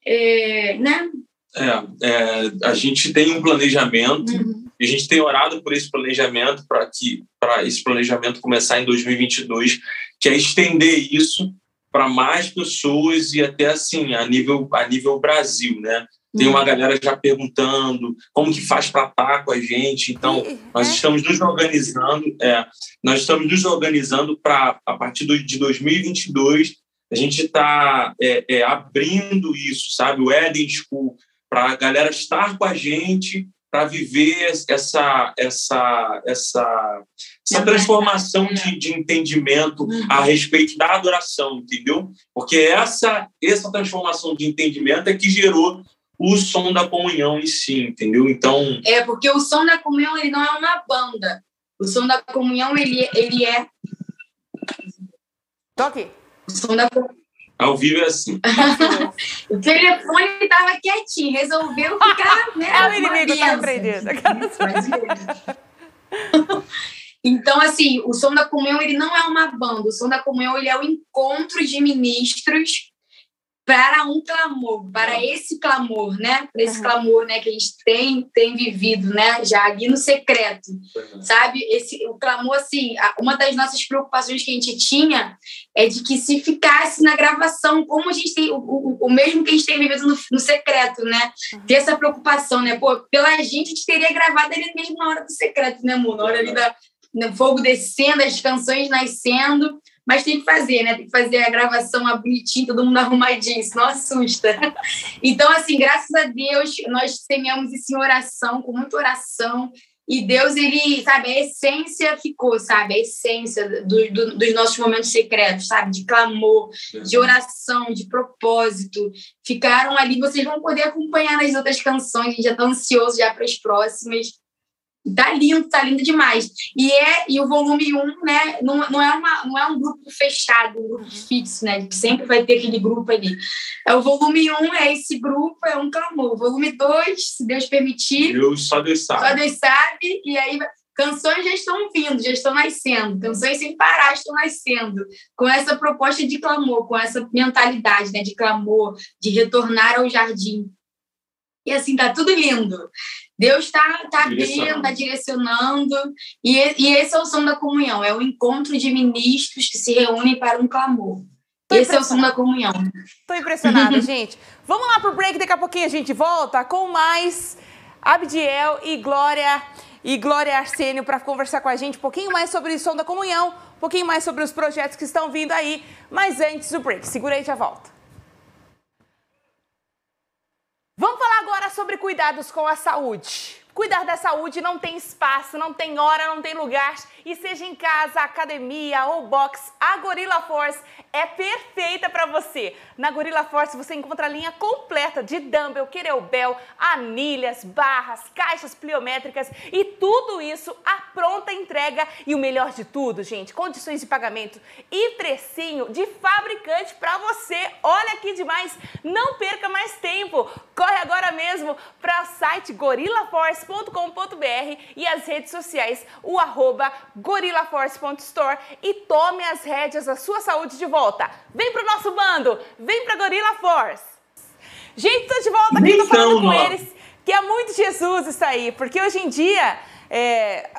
é, né? É, é, a gente tem um planejamento uhum. E a gente tem orado por esse planejamento para que para esse planejamento começar em 2022, que é estender isso para mais pessoas e até assim a nível a nível Brasil, né? Tem uma uhum. galera já perguntando como que faz para estar com a gente. Então, nós é. estamos nos organizando, é, nós estamos nos organizando para, a partir de 2022, a gente está é, é, abrindo isso, sabe? O Eden School, para a galera estar com a gente, para viver essa, essa, essa, essa transformação de, de entendimento uhum. a respeito da adoração, entendeu? Porque essa, essa transformação de entendimento é que gerou o som da comunhão em si, entendeu? Então é porque o som da comunhão ele não é uma banda. O som da comunhão ele, ele é toque. O som da ao vivo é assim. o telefone estava quietinho, resolveu ficar. Né, é o inimigo está aprendendo. então, assim, o som da comunhão ele não é uma banda, o som da comunhão ele é o encontro de ministros para um clamor, para esse clamor, né? Para esse uhum. clamor, né, que a gente tem tem vivido, né, já ali no secreto, uhum. sabe? Esse o clamor assim, uma das nossas preocupações que a gente tinha é de que se ficasse na gravação, como a gente tem o, o, o mesmo que a gente tem vivido no, no secreto, né? Uhum. Ter essa preocupação, né? Pô, pela gente a gente teria gravado ele mesmo na hora do secreto, né, amor? Na hora ali da no fogo descendo, as canções nascendo mas tem que fazer, né? Tem que fazer a gravação bonitinha, todo mundo arrumadinho, isso não assusta. Então, assim, graças a Deus, nós tenhamos isso em oração, com muita oração, e Deus, ele, sabe, a essência ficou, sabe? A essência do, do, dos nossos momentos secretos, sabe? De clamor, de oração, de propósito. Ficaram ali, vocês vão poder acompanhar nas outras canções, a gente já está ansioso já para as próximas. Tá lindo, tá lindo demais. E é e o volume 1, um, né, não, não, é uma, não é um grupo fechado, um grupo fixo, né? Sempre vai ter aquele grupo ali. É o volume 1 um, é esse grupo, é um clamor. O volume 2, se Deus permitir. Deus só Deus sabe. Só Deus sabe, e aí canções já estão vindo, já estão nascendo, canções sem parar estão nascendo, com essa proposta de clamor, com essa mentalidade né, de clamor, de retornar ao jardim. E assim, tá tudo lindo. Deus está tá, tá vendo, está direcionando. E, e esse é o som da comunhão, é o encontro de ministros que se reúnem para um clamor. Tô esse é o som da comunhão. Estou impressionada, gente. Vamos lá pro break, daqui a pouquinho a gente volta com mais Abdiel e Glória e Glória Arsênio para conversar com a gente um pouquinho mais sobre o som da comunhão, um pouquinho mais sobre os projetos que estão vindo aí. Mas antes do break, segura aí e já volta. Vamos falar agora sobre cuidados com a saúde. Cuidar da saúde não tem espaço, não tem hora, não tem lugar. E seja em casa, academia ou box, a Gorilla Force é perfeita para você. Na Gorilla Force você encontra a linha completa de dumbbell, kettlebell, anilhas, barras, caixas pliométricas e tudo isso à pronta entrega. E o melhor de tudo, gente, condições de pagamento e precinho de fabricante para você. Olha que demais! Não perca mais tempo. Corre agora mesmo para o site Force gorillaforce.com.br e as redes sociais, o arroba gorillaforce.store e tome as rédeas da sua saúde de volta. Vem pro nosso bando, vem pra Gorilla Force. Gente, tô de volta aqui, tô falando com eles, que é muito Jesus isso aí, porque hoje em dia é,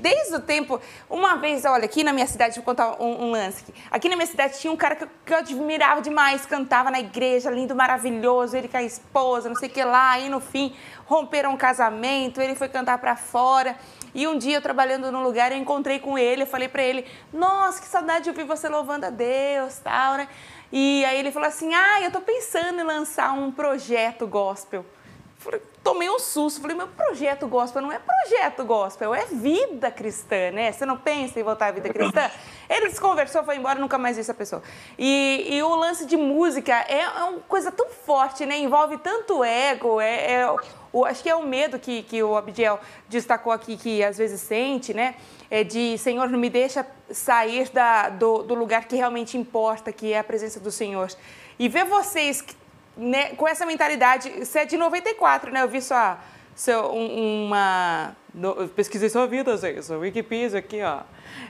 desde o tempo. Uma vez, olha, aqui na minha cidade, vou contar um, um lance aqui. Aqui na minha cidade tinha um cara que, que, eu admirava demais, cantava na igreja, lindo, maravilhoso, ele com a esposa, não sei o que lá. Aí no fim romperam um casamento, ele foi cantar para fora. E um dia, eu trabalhando num lugar, eu encontrei com ele, eu falei para ele: Nossa, que saudade de ouvir você louvando a Deus, tal, né? E aí ele falou assim: Ah, eu tô pensando em lançar um projeto gospel. Falei, tomei um susto. Falei, meu projeto gospel não é projeto gospel, é vida cristã, né? Você não pensa em voltar à vida cristã? Ele desconversou, foi embora, nunca mais vi essa pessoa. E, e o lance de música é, é, uma coisa tão forte, né? Envolve tanto ego, é, é o, acho que é o medo que, que o Abdiel destacou aqui, que às vezes sente, né? É de, Senhor, não me deixa sair da, do, do lugar que realmente importa, que é a presença do Senhor. E ver vocês né, com essa mentalidade, você é de 94, né? Eu vi sua, seu, uma... No, pesquisei sua vida, gente, sua Wikipedia aqui, ó.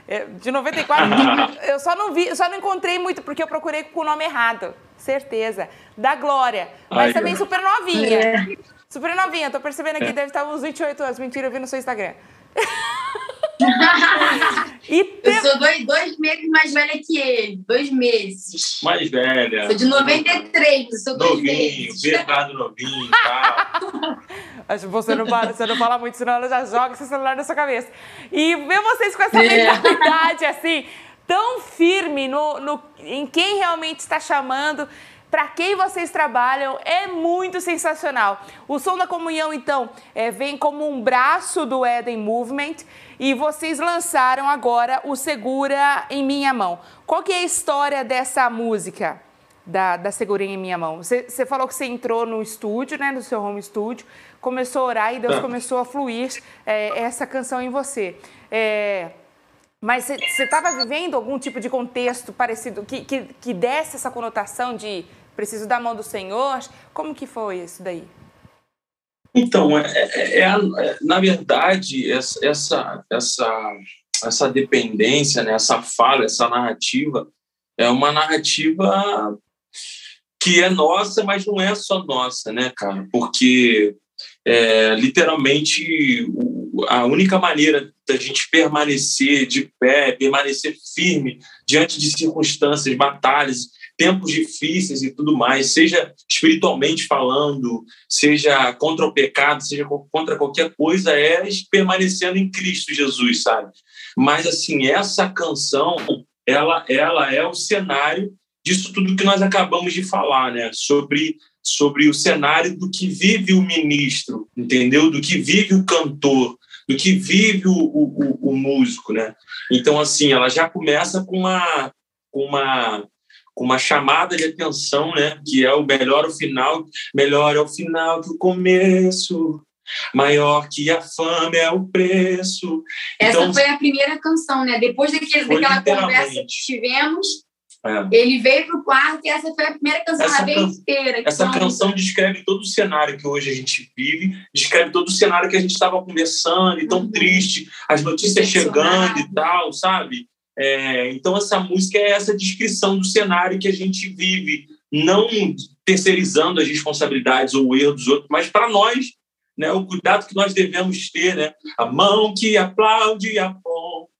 É, de 94, eu só não vi, só não encontrei muito, porque eu procurei com o nome errado, certeza. Da Glória, mas Ai, também super novinha. É. Super novinha, tô percebendo aqui, é. deve estar uns 28 anos. Mentira, eu vi no seu Instagram. e te... Eu sou dois, dois meses mais velha que ele. Dois meses. Mais velha. Sou de 93, eu sou dois novinho, meses. Bernardo novinho tá? Acho que você não, fala, você não fala muito, senão ela já joga seu celular na sua cabeça. E ver vocês com essa é. mentalidade, assim, tão firme no, no, em quem realmente está chamando para quem vocês trabalham é muito sensacional. O Som da Comunhão, então, é, vem como um braço do Eden Movement e vocês lançaram agora o Segura em Minha Mão. Qual que é a história dessa música? Da, da Segura em Minha Mão. Você, você falou que você entrou no estúdio, né, no seu home studio, começou a orar e Deus tá. começou a fluir é, essa canção em você. É, mas você estava vivendo algum tipo de contexto parecido, que, que, que desse essa conotação de preciso da mão do Senhor? Como que foi isso daí? Então, é, é, é, é na verdade, essa, essa, essa, dependência, né, essa fala, essa narrativa, é uma narrativa que é nossa, mas não é só nossa, né, cara? Porque, é, literalmente, a única maneira da gente permanecer de pé, permanecer firme diante de circunstâncias, batalhas, tempos difíceis e tudo mais, seja espiritualmente falando, seja contra o pecado, seja contra qualquer coisa, é permanecendo em Cristo Jesus, sabe? Mas assim, essa canção, ela, ela é o cenário disso tudo que nós acabamos de falar, né? Sobre sobre o cenário do que vive o ministro, entendeu? Do que vive o cantor, do que vive o, o, o músico, né? Então, assim, ela já começa com uma, com uma com uma chamada de atenção, né? Que é o melhor o final, melhor é o final que o começo. Maior que a fama é o preço. Essa então, foi a primeira canção, né? Depois daquele, daquela conversa que tivemos, é. Ele veio para o quarto e essa foi a primeira canção essa da can... inteira. Essa canção descreve todo o cenário que hoje a gente vive, descreve todo o cenário que a gente estava conversando, e tão uhum. triste, as notícias chegando e tal, sabe? É, então, essa música é essa descrição do cenário que a gente vive, não terceirizando as responsabilidades ou o erro dos outros, mas para nós, né, o cuidado que nós devemos ter, né? A mão que aplaude aponta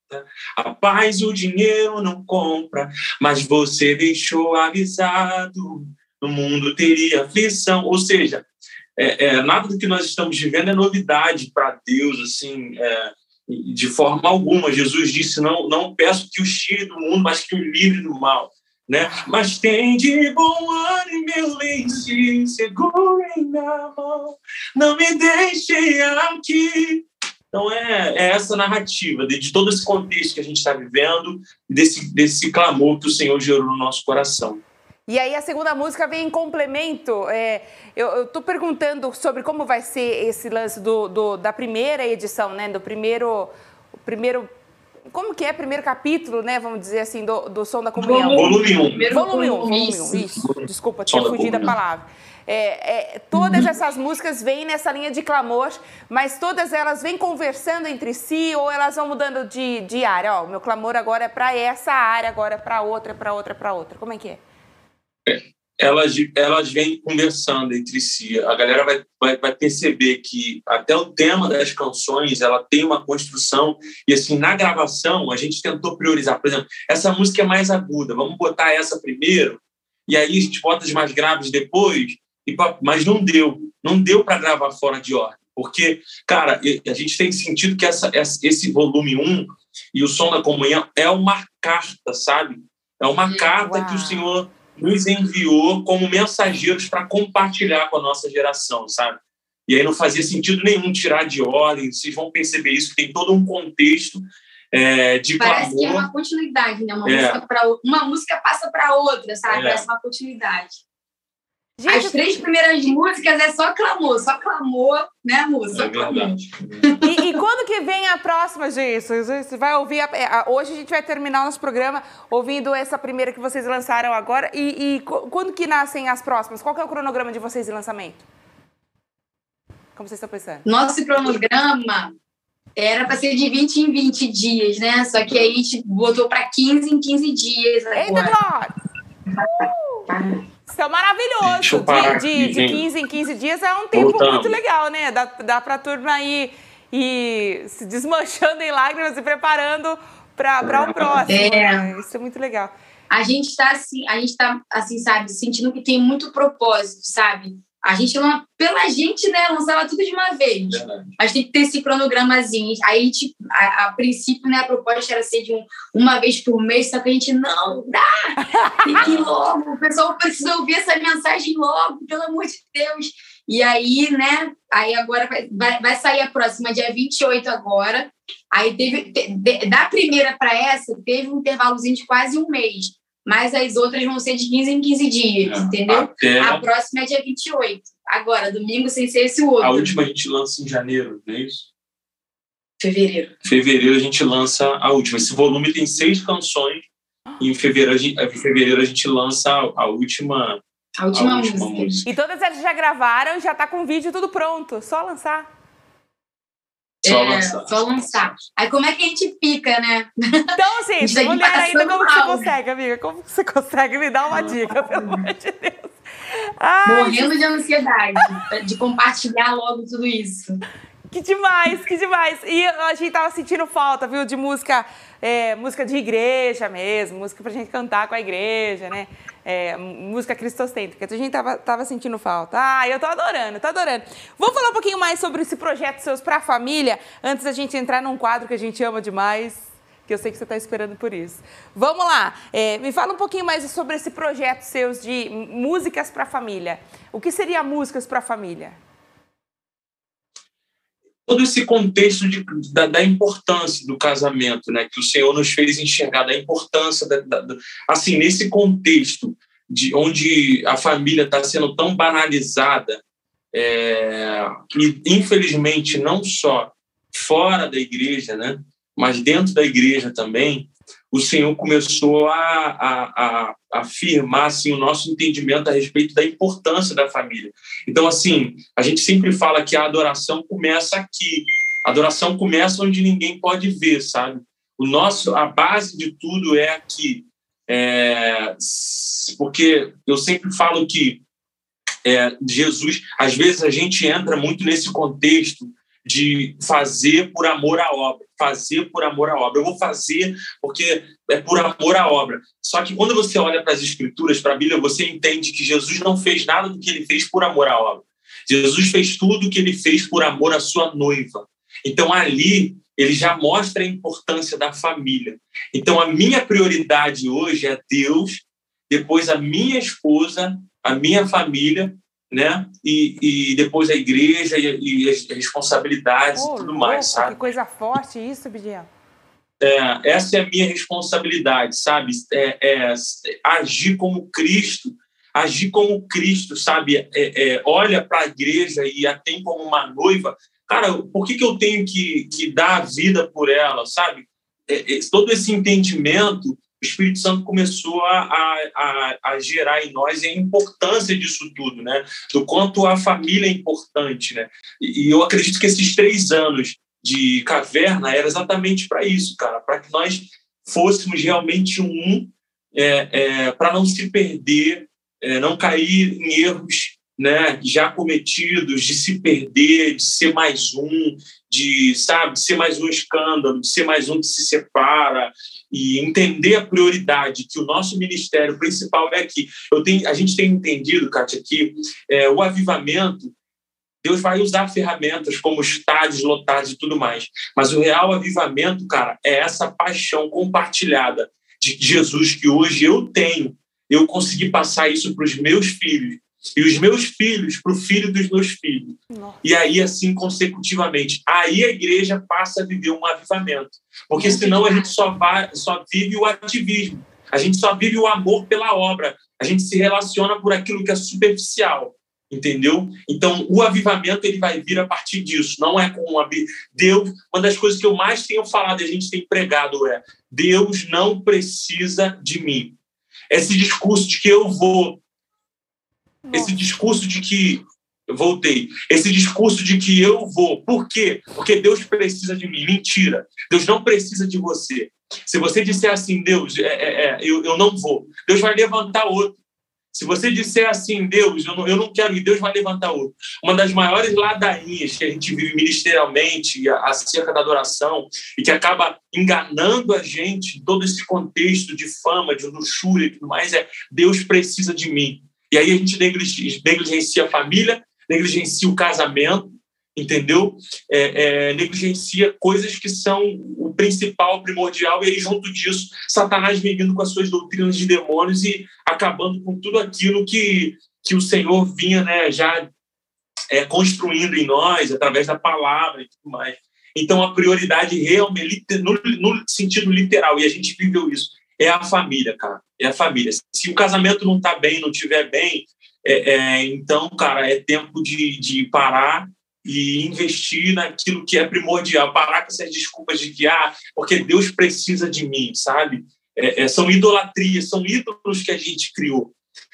a paz o dinheiro não compra, mas você deixou avisado, no mundo teria aflição. Ou seja, é, é, nada do que nós estamos vivendo é novidade para Deus, assim, é, de forma alguma. Jesus disse: não, não peço que o tire do mundo, mas que o livre do mal. Né? Mas tem de bom ânimo, lenço, segure na mão, não me deixe aqui então, é, é essa narrativa de, de, todo esse contexto que a gente está vivendo, desse, desse clamor que o Senhor gerou no nosso coração. E aí a segunda música vem em complemento. É, eu estou perguntando sobre como vai ser esse lance do, do, da primeira edição, né? Do primeiro, primeiro como que é primeiro capítulo, né? Vamos dizer assim, do, do Som da Comunhão. Volume 1. Um. Volume 1, um, volume 1, um, isso. Desculpa, tinha fugido a palavra. É, é, todas essas músicas vêm nessa linha de clamor, mas todas elas vêm conversando entre si ou elas vão mudando de, de área. Ó, o meu clamor agora é para essa área, agora é para outra, para outra, para outra. Como é que é? Elas, elas vêm conversando entre si. A galera vai, vai, vai perceber que até o tema das canções ela tem uma construção e assim na gravação a gente tentou priorizar. Por exemplo, essa música é mais aguda, vamos botar essa primeiro e aí a gente bota as mais graves depois mas não deu, não deu para gravar fora de ordem, porque, cara, a gente tem sentido que essa, esse volume 1 e o Som da Comunhão é uma carta, sabe? É uma carta Uau. que o Senhor nos enviou como mensageiros para compartilhar com a nossa geração, sabe? E aí não fazia sentido nenhum tirar de ordem, vocês vão perceber isso, tem todo um contexto é, de Parece clamor. que é uma continuidade, né? Uma, é. música, pra, uma música passa para outra, sabe? É. Parece uma continuidade. Gente, As três primeiras músicas é só clamor, só clamor, né, música? É clamor. E, e, quando que vem a próxima, gente? Você vai ouvir. A, é, a, hoje a gente vai terminar o nosso programa ouvindo essa primeira que vocês lançaram agora. E, e quando que nascem as próximas? Qual que é o cronograma de vocês de lançamento? Como vocês estão pensando? Nosso cronograma era para ser de 20 em 20 dias, né? Só que aí a gente botou para 15 em 15 dias. Agora. Eita, Glória! Uh! Isso é maravilhoso. De, de, de 15 em 15 dias é um tempo Voltamos. muito legal, né? Dá, dá para a turma ir, ir se desmanchando em lágrimas e preparando para o próximo. É. Né? Isso é muito legal. A gente está assim, a gente está assim, sabe, sentindo que tem muito propósito, sabe? A gente, pela gente, né, lançava tudo de uma vez. Verdade. A gente tem que ter esse cronogramazinho. Aí, a, gente, a, a, princípio, né, a proposta era ser de um, uma vez por mês, só que a gente, não, dá, tem que ir logo. O pessoal precisa ouvir essa mensagem logo, pelo amor de Deus. E aí, né, aí agora vai, vai sair a próxima, dia 28 agora. Aí teve, te, da primeira para essa, teve um intervalozinho de quase um mês mas as outras vão ser de 15 em 15 dias, é, entendeu? Até... A próxima é dia 28. Agora, domingo sem ser esse outro. A última a gente lança em janeiro, não é isso? Fevereiro. Fevereiro a gente lança a última. Esse volume tem seis canções. E em fevereiro a gente, em fevereiro a gente lança a, última. A última, a última música. música. E todas elas já gravaram, já está com o vídeo tudo pronto. Só lançar. Só é, lançar. Só lançar. Aí como é que a gente fica, né? Então, assim, mulher ainda, como que você consegue, amiga? Como você consegue me dar uma dica, pelo amor de Deus? Ai, Morrendo de ansiedade de compartilhar logo tudo isso. Que demais, que demais. E a gente tava sentindo falta, viu, de música, é, música de igreja mesmo, música pra gente cantar com a igreja, né? É, música cristocêntrica. A gente tava, tava sentindo falta. Ah, eu tô adorando, tô adorando. Vamos falar um pouquinho mais sobre esse projeto seus pra família, antes da gente entrar num quadro que a gente ama demais, que eu sei que você está esperando por isso. Vamos lá, é, me fala um pouquinho mais sobre esse projeto seus de músicas para família. O que seria músicas para família? Todo esse contexto de, da, da, importância do casamento, né, que o Senhor nos fez enxergar, da importância, da, da, assim, nesse contexto de onde a família está sendo tão banalizada, É, infelizmente, não só fora da igreja, né, mas dentro da igreja também, o Senhor começou a, a, a, afirmar assim, o nosso entendimento a respeito da importância da família. Então, assim, a gente sempre fala que a adoração começa aqui. A adoração começa onde ninguém pode ver, sabe? O nosso, a base de tudo é aqui. É, porque eu sempre falo que é, Jesus, às vezes a gente entra muito nesse contexto de fazer por amor à obra, fazer por amor à obra. Eu vou fazer porque é por amor à obra. Só que quando você olha para as escrituras, para a Bíblia, você entende que Jesus não fez nada do que ele fez por amor à obra. Jesus fez tudo o que ele fez por amor à sua noiva. Então ali ele já mostra a importância da família. Então a minha prioridade hoje é Deus, depois a minha esposa, a minha família né? E, e depois a igreja e, e as responsabilidades oh, e tudo louco, mais, sabe? Que coisa forte isso, Bidiel. É, essa é a minha responsabilidade, sabe? É, é, agir como Cristo, agir como Cristo, sabe? É, é olha para a igreja e a tem como uma noiva. Cara, por que, que eu tenho que, que dar a vida por ela, sabe? É, todo esse entendimento o Espírito Santo começou a, a, a, gerar em nós a importância disso tudo, né? Do quanto a família é importante, né? E, e eu acredito que esses três anos de caverna era exatamente para isso, cara, para que nós fôssemos realmente um, é, é, para não se perder, é, não cair em erros né, já cometidos, de se perder, de ser mais um, de, sabe, de ser mais um escândalo, de ser mais um que se separa, e entender a prioridade que o nosso ministério principal é aqui. Eu tenho, a gente tem entendido, Kátia, que é, o avivamento, Deus vai usar ferramentas como estádios lotados e tudo mais, mas o real avivamento, cara, é essa paixão compartilhada de Jesus que hoje eu tenho, eu consegui passar isso para os meus filhos, e os meus filhos para o filho dos meus filhos. Nossa. E aí, assim, consecutivamente. Aí a igreja passa a viver um avivamento. Porque senão a gente só, vai, só vive o ativismo. A gente só vive o amor pela obra. A gente se relaciona por aquilo que é superficial. Entendeu? Então, o avivamento ele vai vir a partir disso. Não é com uma. Deus, uma das coisas que eu mais tenho falado e a gente tem pregado é: Deus não precisa de mim. Esse discurso de que eu vou esse discurso de que voltei. Esse discurso de que eu vou. Por quê? Porque Deus precisa de mim. Mentira. Deus não precisa de você. Se você disser assim, Deus, é, é, é, eu, eu não vou, Deus vai levantar outro. Se você disser assim, Deus, eu não, eu não quero ir, Deus vai levantar outro. Uma das maiores ladainhas que a gente vive ministerialmente acerca da adoração e que acaba enganando a gente em todo esse contexto de fama, de luxúria e tudo mais é Deus precisa de mim. E aí a gente negligencia a família, negligencia o casamento, entendeu? É, é, negligencia coisas que são o principal, primordial, e aí, junto disso, Satanás vem vindo com as suas doutrinas de demônios e acabando com tudo aquilo que, que o Senhor vinha né, já é, construindo em nós, através da palavra e tudo mais. Então, a prioridade realmente, no, no sentido literal, e a gente viveu isso, é a família, cara. É a família. Se o casamento não está bem, não estiver bem, é, é, então, cara, é tempo de, de parar e investir naquilo que é primordial. Parar com essas desculpas de que, ah, porque Deus precisa de mim, sabe? É, é são idolatrias, são ídolos que a gente criou.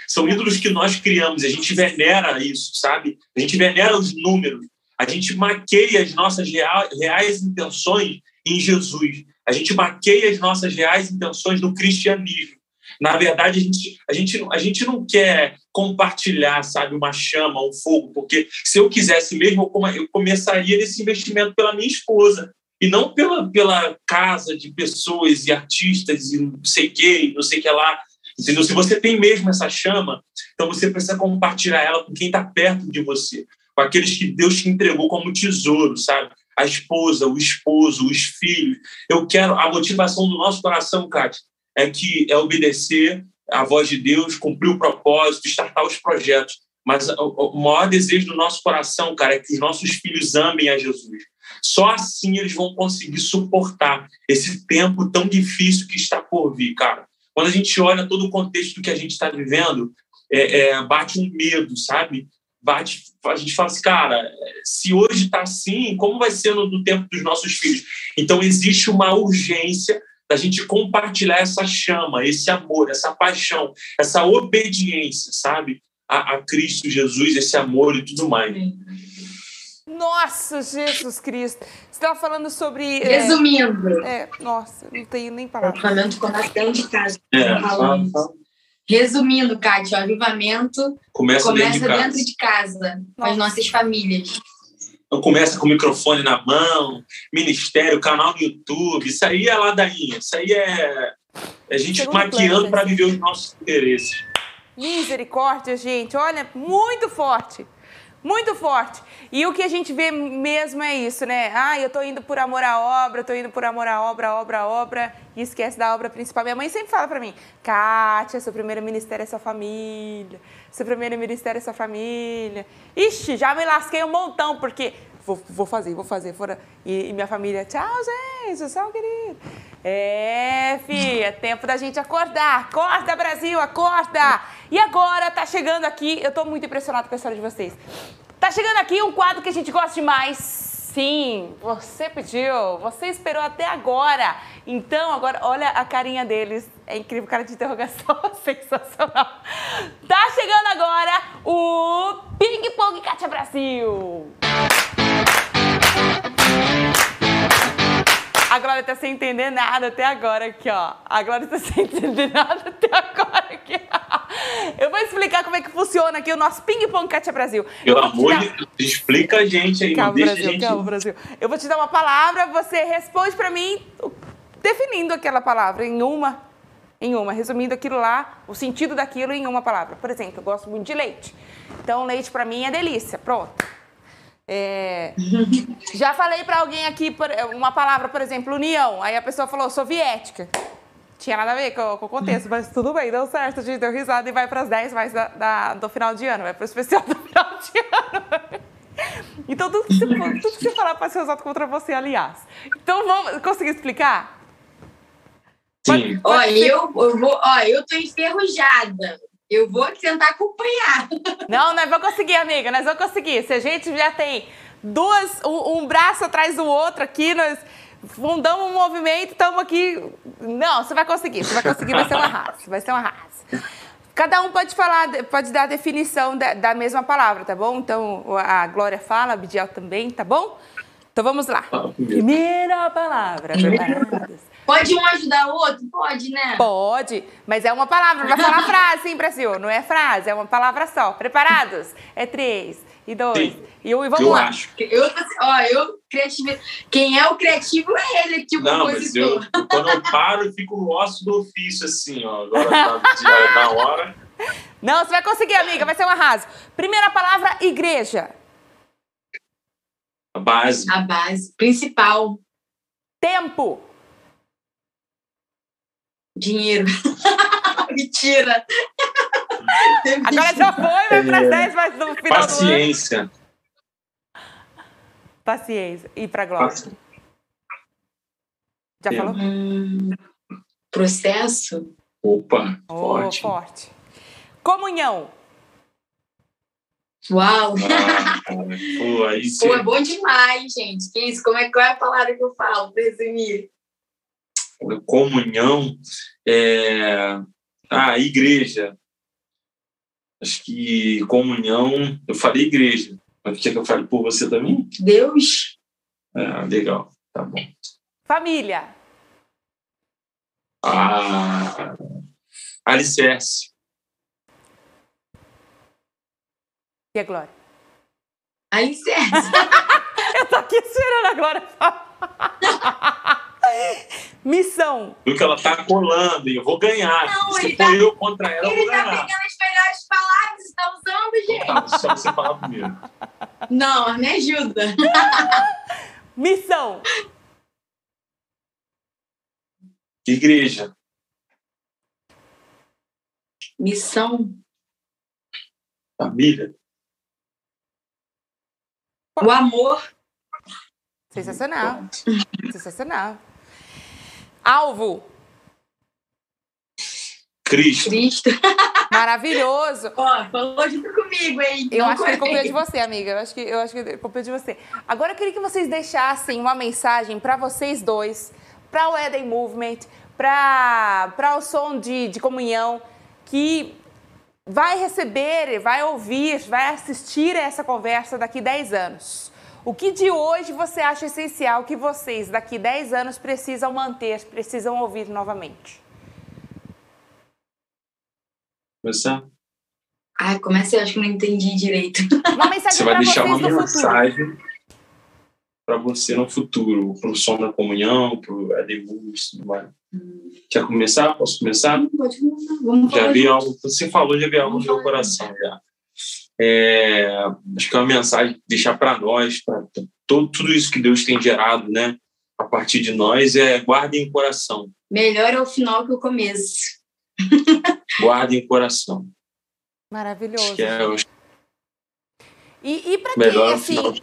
São ídolos que nós criamos, a gente venera isso, sabe? A gente venera os números, a gente maqueia as nossas reais intenções em Jesus. A gente maqueia as nossas reais intenções no cristianismo. Na verdade, a gente, a gente, a gente não quer compartilhar, sabe, uma chama, um fogo, porque se eu quisesse mesmo, eu começaria esse investimento pela minha esposa e não pela, pela casa de pessoas e artistas e não sei o que, não sei o que lá. Entendeu? Se você tem mesmo essa chama, então você precisa compartilhar ela com quem está perto de você, com aqueles que Deus te entregou como tesouro, sabe? A esposa, o esposo, os filhos. Eu quero a motivação do nosso coração, Cátia, é que é obedecer à voz de Deus, cumprir o propósito, startar os projetos. Mas o maior desejo do nosso coração, cara, é que os nossos filhos amem a Jesus. Só assim eles vão conseguir suportar esse tempo tão difícil que está por vir, cara. Quando a gente olha todo o contexto que a gente está vivendo, é, é, bate um medo, sabe? A gente fala assim, cara, se hoje está assim, como vai ser no, no tempo dos nossos filhos? Então, existe uma urgência da gente compartilhar essa chama, esse amor, essa paixão, essa obediência, sabe? A, a Cristo Jesus, esse amor e tudo mais. Nossa, Jesus Cristo. Você estava falando sobre. É, Resumindo. É, é, nossa, não tenho nem palavras. Começa dentro de casa. É, fala, Resumindo, Kátia, o avivamento começa, começa dentro de casa, dentro de casa com as nossas famílias. Então começa com o microfone na mão, ministério, canal no YouTube. Isso aí é ladainha. Isso aí é, é a gente Segundo maquiando para viver os nossos interesses. Misericórdia, gente. Olha, muito forte. Muito forte. E o que a gente vê mesmo é isso, né? Ah, eu tô indo por amor à obra, tô indo por amor à obra, obra, obra, e esquece da obra principal. Minha mãe sempre fala para mim, Kátia, seu primeiro ministério é sua família, seu primeiro ministério é sua família. Ixi, já me lasquei um montão, porque vou, vou fazer, vou fazer. Fora... E, e, minha família, tchau, gente, tchau, querido. É, filha, é tempo da gente acordar. Acorda, Brasil, acorda! E agora tá chegando aqui, eu tô muito impressionada com a história de vocês. Tá chegando aqui um quadro que a gente gosta demais. Sim, você pediu, você esperou até agora. Então, agora, olha a carinha deles. É incrível, cara de interrogação, sensacional. Tá chegando agora o Ping Pong Kátia Brasil. A Glória tá sem entender nada até agora aqui, ó. A Glória tá sem entender nada até agora aqui. Eu vou explicar como é que funciona aqui o nosso ping-pong Kátia Brasil. Pelo amor de Deus, explica a gente aí, calma, não deixa Brasil, a gente... Calma, Brasil. Eu vou te dar uma palavra, você responde pra mim definindo aquela palavra em uma, em uma, resumindo aquilo lá, o sentido daquilo em uma palavra. Por exemplo, eu gosto muito de leite. Então, leite pra mim é delícia. Pronto. É... Já falei para alguém aqui uma palavra, por exemplo, união. Aí a pessoa falou soviética. Tinha nada a ver com, com o contexto, mas tudo bem, deu certo. A gente deu risada e vai para as 10 mais da, da, do final de ano, vai para o especial do final de ano. Então, tudo que você, tudo que você falar pode ser usado contra você, aliás. Então, vamos conseguir explicar? Sim. Ó, eu, eu, vou, ó, eu tô enferrujada. Eu vou tentar acompanhar. Não, nós vamos conseguir, amiga, nós vamos conseguir. Se a gente já tem duas, um, um braço atrás do outro aqui, nós fundamos um movimento, estamos aqui. Não, você vai conseguir, você vai conseguir, vai ser uma raça, vai ser uma raça. Cada um pode falar, pode dar a definição da, da mesma palavra, tá bom? Então, a Glória fala, a Bidiel também, tá bom? Então vamos lá. Primeira palavra, preparadas. Pode um ajudar o outro? Pode, né? Pode, mas é uma palavra. Vai falar frase, hein, Brasil? Não é frase, é uma palavra só. Preparados? É três e dois Sim. e um e vamos eu lá. Acho. Eu, ó, eu criativo. Quem é o criativo é ele aqui, o Não, compositor. Mas eu, quando eu paro, eu fico no osso do ofício, assim, ó. Agora tá na hora. Não, você vai conseguir, amiga, vai ser um arraso. Primeira palavra, igreja. A base. A base. Principal. Tempo. Dinheiro. Mentira. Agora já foi, vai para as 10, mas no final Paciência. do ano. Paciência. E para Glória? Paci... Já falou? Hum, processo. Opa, oh, forte. forte. Comunhão. Uau! Ah, pô, aí Pô, é bom demais, gente. Que isso? Como é, qual é a palavra que eu falo para resumir? Comunhão. É... Ah, igreja. Acho que comunhão. Eu falei igreja. Mas quer que eu fale por você também? Deus. Ah, legal. Tá bom. Família. Ah, alicerce. E a Glória? Alicerce. eu tô aqui esperando a Glória Missão. Porque ela tá colando e eu vou ganhar. Não, Se for tá, eu contra ela, eu vou ganhar. Ele tá pegando as melhores palavras e tá usando, gente. Tá, deixa você falar primeiro. Não, me ajuda. Missão. Igreja. Missão. Família. O amor. Sensacional. Sensacional. Alvo. Cristo. Cristo. Maravilhoso. Ó, falou junto comigo, hein? Eu Não acho que ele foi. copiou de você, amiga. Eu acho que, eu acho que ele copiou de você. Agora eu queria que vocês deixassem uma mensagem para vocês dois, para o Eden Movement, para o som de, de comunhão, que vai receber, vai ouvir, vai assistir a essa conversa daqui 10 anos. O que de hoje você acha essencial que vocês, daqui 10 anos, precisam manter, precisam ouvir novamente? Começar? Ah, começa, eu acho que não entendi direito. Uma mensagem Você vai para deixar vocês uma no futuro. mensagem para você no futuro, para o som da comunhão, para o Edebus, tudo mais. Quer começar? Posso começar? Pode começar. Vamos Já falar vi junto. algo, você falou, já vi algo no meu coração já. É, acho que é uma mensagem deixar para nós, para todo, tudo isso que Deus tem gerado, né? A partir de nós, é guardem em coração. Melhor é o final que o começo. Guardem em coração. Maravilhoso. Acho é o E, e para quem, assim,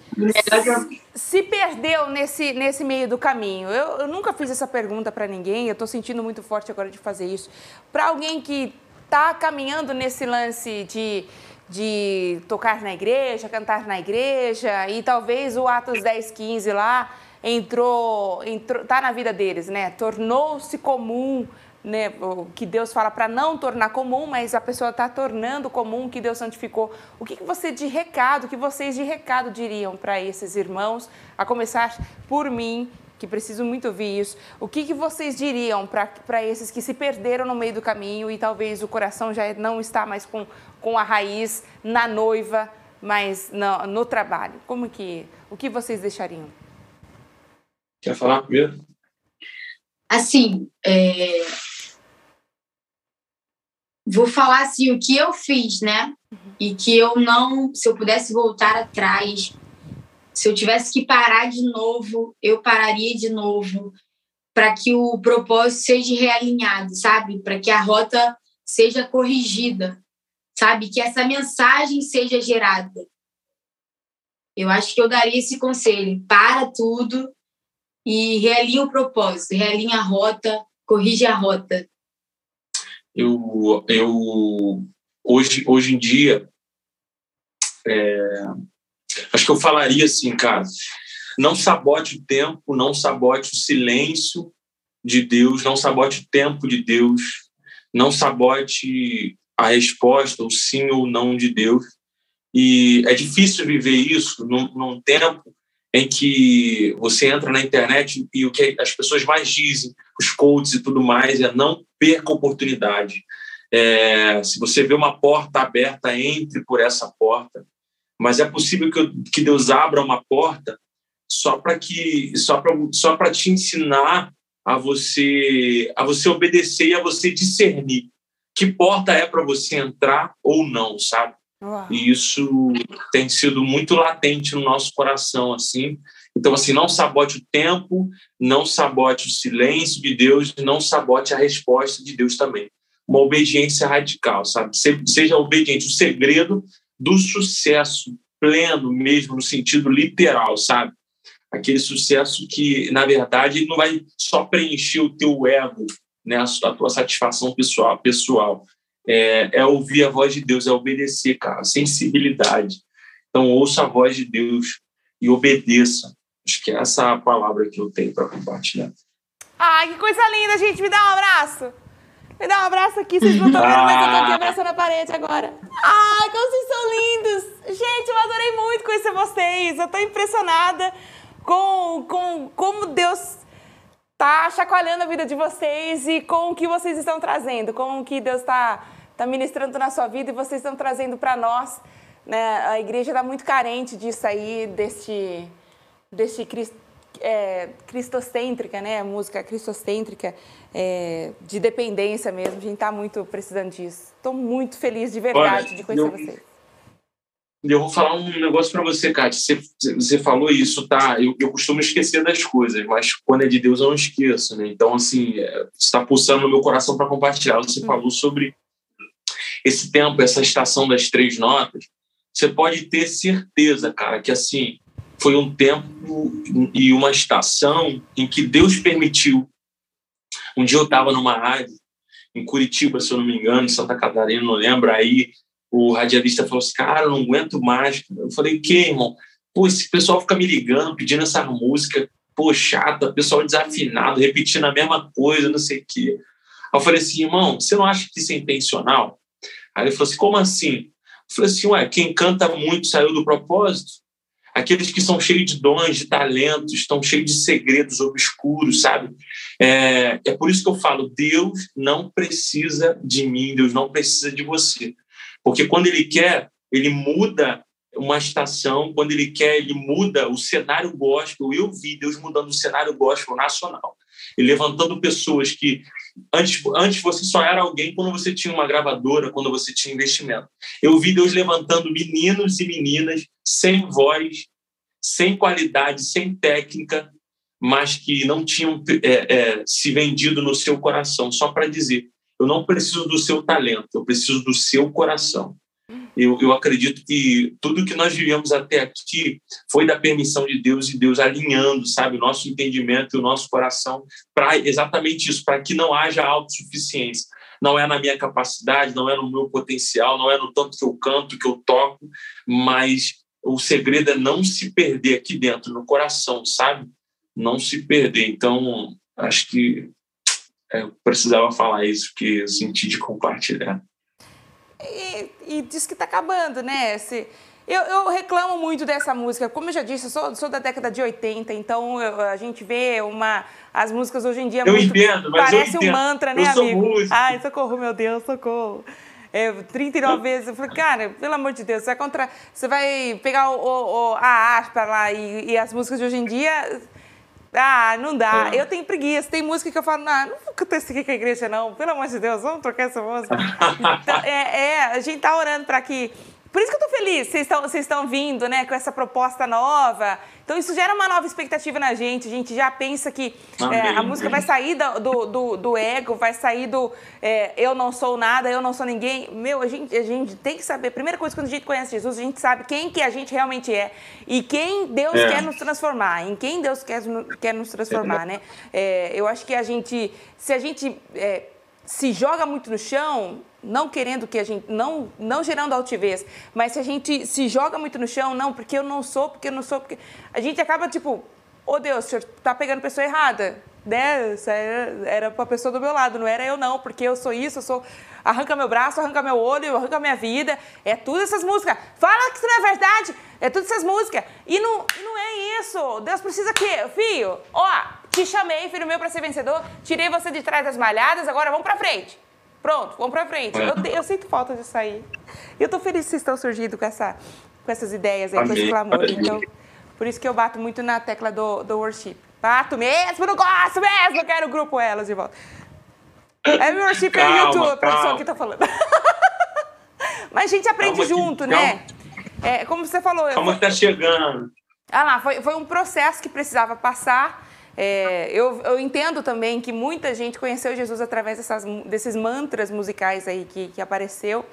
que se perdeu nesse, nesse meio do caminho? Eu, eu nunca fiz essa pergunta para ninguém, eu estou sentindo muito forte agora de fazer isso. Para alguém que está caminhando nesse lance de, de tocar na igreja, cantar na igreja, e talvez o Atos 10, 15 lá entrou, entrou tá na vida deles, né? Tornou-se comum, né? O que Deus fala para não tornar comum, mas a pessoa está tornando comum o que Deus santificou. O que, que você de recado, o que vocês de recado diriam para esses irmãos, a começar por mim, que preciso muito ouvir isso. O que, que vocês diriam para esses que se perderam no meio do caminho e talvez o coração já não está mais com, com a raiz na noiva, mas no, no trabalho? Como que, o que vocês deixariam? Quer falar primeiro? assim, é, vou falar assim o que eu fiz, né? E que eu não, se eu pudesse voltar atrás, se eu tivesse que parar de novo, eu pararia de novo para que o propósito seja realinhado, sabe? Para que a rota seja corrigida, sabe? Que essa mensagem seja gerada. Eu acho que eu daria esse conselho: para tudo e realinha o propósito, realinha a rota, corrige a rota. Eu, eu hoje, hoje em dia, é, acho que eu falaria assim, cara, não sabote o tempo, não sabote o silêncio de Deus, não sabote o tempo de Deus, não sabote a resposta, o sim ou não de Deus. E é difícil viver isso num, num tempo em que você entra na internet e o que as pessoas mais dizem, os coaches e tudo mais, é não perca oportunidade. É, se você vê uma porta aberta, entre por essa porta. Mas é possível que, que Deus abra uma porta só para que só para só para te ensinar a você a você obedecer e a você discernir que porta é para você entrar ou não, sabe? Uau. E isso tem sido muito latente no nosso coração, assim. Então, assim, não sabote o tempo, não sabote o silêncio de Deus, não sabote a resposta de Deus também. Uma obediência radical, sabe? Seja obediente. O segredo do sucesso pleno mesmo, no sentido literal, sabe? Aquele sucesso que, na verdade, não vai só preencher o teu ego, né? a tua satisfação pessoal, pessoal é, é, ouvir a voz de Deus, é obedecer, cara, sensibilidade. Então, ouça a voz de Deus e obedeça. Acho que essa é a palavra que eu tenho para compartilhar. Ai, que coisa linda, gente. Me dá um abraço. Me dá um abraço aqui, vocês não estão vendo, mas eu tô aqui abraçando a parede agora. Ai, como vocês são lindos! Gente, eu adorei muito conhecer vocês. Eu tô impressionada com, com como Deus tá chacoalhando a vida de vocês e com o que vocês estão trazendo, com o que Deus está tá ministrando na sua vida e vocês estão trazendo para nós. Né? A igreja está muito carente disso aí, deste, deste Cristo é, cristocêntrica, né? Música cristocêntrica, é, de dependência mesmo. A gente está muito precisando disso. Estou muito feliz de verdade Olha, de conhecer eu- vocês. Eu vou falar um negócio para você, Kátia. Você, você falou isso, tá? Eu, eu costumo esquecer das coisas, mas quando é de Deus eu não esqueço, né? Então, assim, é, está pulsando no meu coração para compartilhar. Você falou sobre esse tempo, essa estação das três notas. Você pode ter certeza, cara, que assim foi um tempo e uma estação em que Deus permitiu. Um dia eu estava numa rádio em Curitiba, se eu não me engano, em Santa Catarina, não lembro. Aí o radialista falou assim: Cara, eu não aguento mais. Eu falei: Que, irmão? Pô, esse pessoal fica me ligando, pedindo essa música, pô, chata, pessoal desafinado, repetindo a mesma coisa, não sei o quê. Aí eu falei assim: Irmão, você não acha que isso é intencional? Aí ele falou assim: Como assim? Eu falei assim: Ué, quem canta muito saiu do propósito? aqueles que são cheios de dons, de talentos, estão cheios de segredos obscuros, sabe? É, é por isso que eu falo: Deus não precisa de mim, Deus não precisa de você. Porque quando Ele quer, Ele muda uma estação, quando Ele quer, Ele muda o cenário gospel. Eu vi Deus mudando o cenário gospel nacional e levantando pessoas que antes, antes você só era alguém quando você tinha uma gravadora, quando você tinha investimento. Eu vi Deus levantando meninos e meninas sem voz, sem qualidade, sem técnica, mas que não tinham é, é, se vendido no seu coração, só para dizer: eu não preciso do seu talento, eu preciso do seu coração. Eu, eu acredito que tudo que nós vivemos até aqui foi da permissão de Deus e Deus alinhando, sabe, o nosso entendimento e o nosso coração para exatamente isso, para que não haja autossuficiência. Não é na minha capacidade, não é no meu potencial, não é no tanto que eu canto, que eu toco, mas o segredo é não se perder aqui dentro, no coração, sabe? Não se perder. Então, acho que eu precisava falar isso, que eu senti de compartilhar. E, e diz que está acabando, né? Se, eu, eu, reclamo muito dessa música. Como eu já disse, eu sou, sou da década de 80, então eu, a gente vê uma, as músicas hoje em dia. Eu muito, entendo, mas Parece eu entendo. um mantra, né, eu amigo? Sou músico. Ai, socorro, meu Deus, socorro. É, 39 vezes. Eu falei, cara, pelo amor de Deus, você vai, contra, você vai pegar o, o, a aspa lá e, e as músicas de hoje em dia ah, não dá. É. Eu tenho preguiça. Tem música que eu falo, não, não vou cantar isso aqui com a igreja, não. Pelo amor de Deus, vamos trocar essa música. então, é, é, a gente tá orando para que por isso que eu estou feliz, vocês estão, vocês estão vindo né, com essa proposta nova. Então, isso gera uma nova expectativa na gente. A gente já pensa que é, a música vai sair do, do, do ego, vai sair do é, eu não sou nada, eu não sou ninguém. Meu, a gente, a gente tem que saber. Primeira coisa, quando a gente conhece Jesus, a gente sabe quem que a gente realmente é e quem Deus é. quer nos transformar, em quem Deus quer, quer nos transformar, né? É, eu acho que a gente, se a gente é, se joga muito no chão, não querendo que a gente, não, não gerando altivez, mas se a gente se joga muito no chão, não, porque eu não sou, porque eu não sou, porque a gente acaba tipo, oh Deus, o senhor tá pegando a pessoa errada, né? Era, era pra pessoa do meu lado, não era eu não, porque eu sou isso, eu sou arranca meu braço, arranca meu olho, arranca minha vida, é tudo essas músicas. Fala que isso não é verdade, é tudo essas músicas. E não, e não é isso. Deus precisa que, filho, ó, te chamei, filho meu, para ser vencedor, tirei você de trás das malhadas, agora vamos para frente. Pronto, vamos pra frente. É. Eu, eu, sinto falta de sair. Eu tô feliz que vocês estão surgindo com, essa, com essas ideias aí, com esse clamor. Então, por isso que eu bato muito na tecla do, do worship. Bato mesmo, não gosto mesmo, eu quero o grupo Elas de volta. É meu worship calma, é o YouTube, a produção que tá falando. Mas a gente aprende calma, junto, calma. né? É, como você falou. Calma eu... que tá chegando. Ah lá, foi, foi um processo que precisava passar. É, eu, eu, entendo também que muita gente conheceu Jesus através dessas, desses mantras musicais aí que, que apareceu,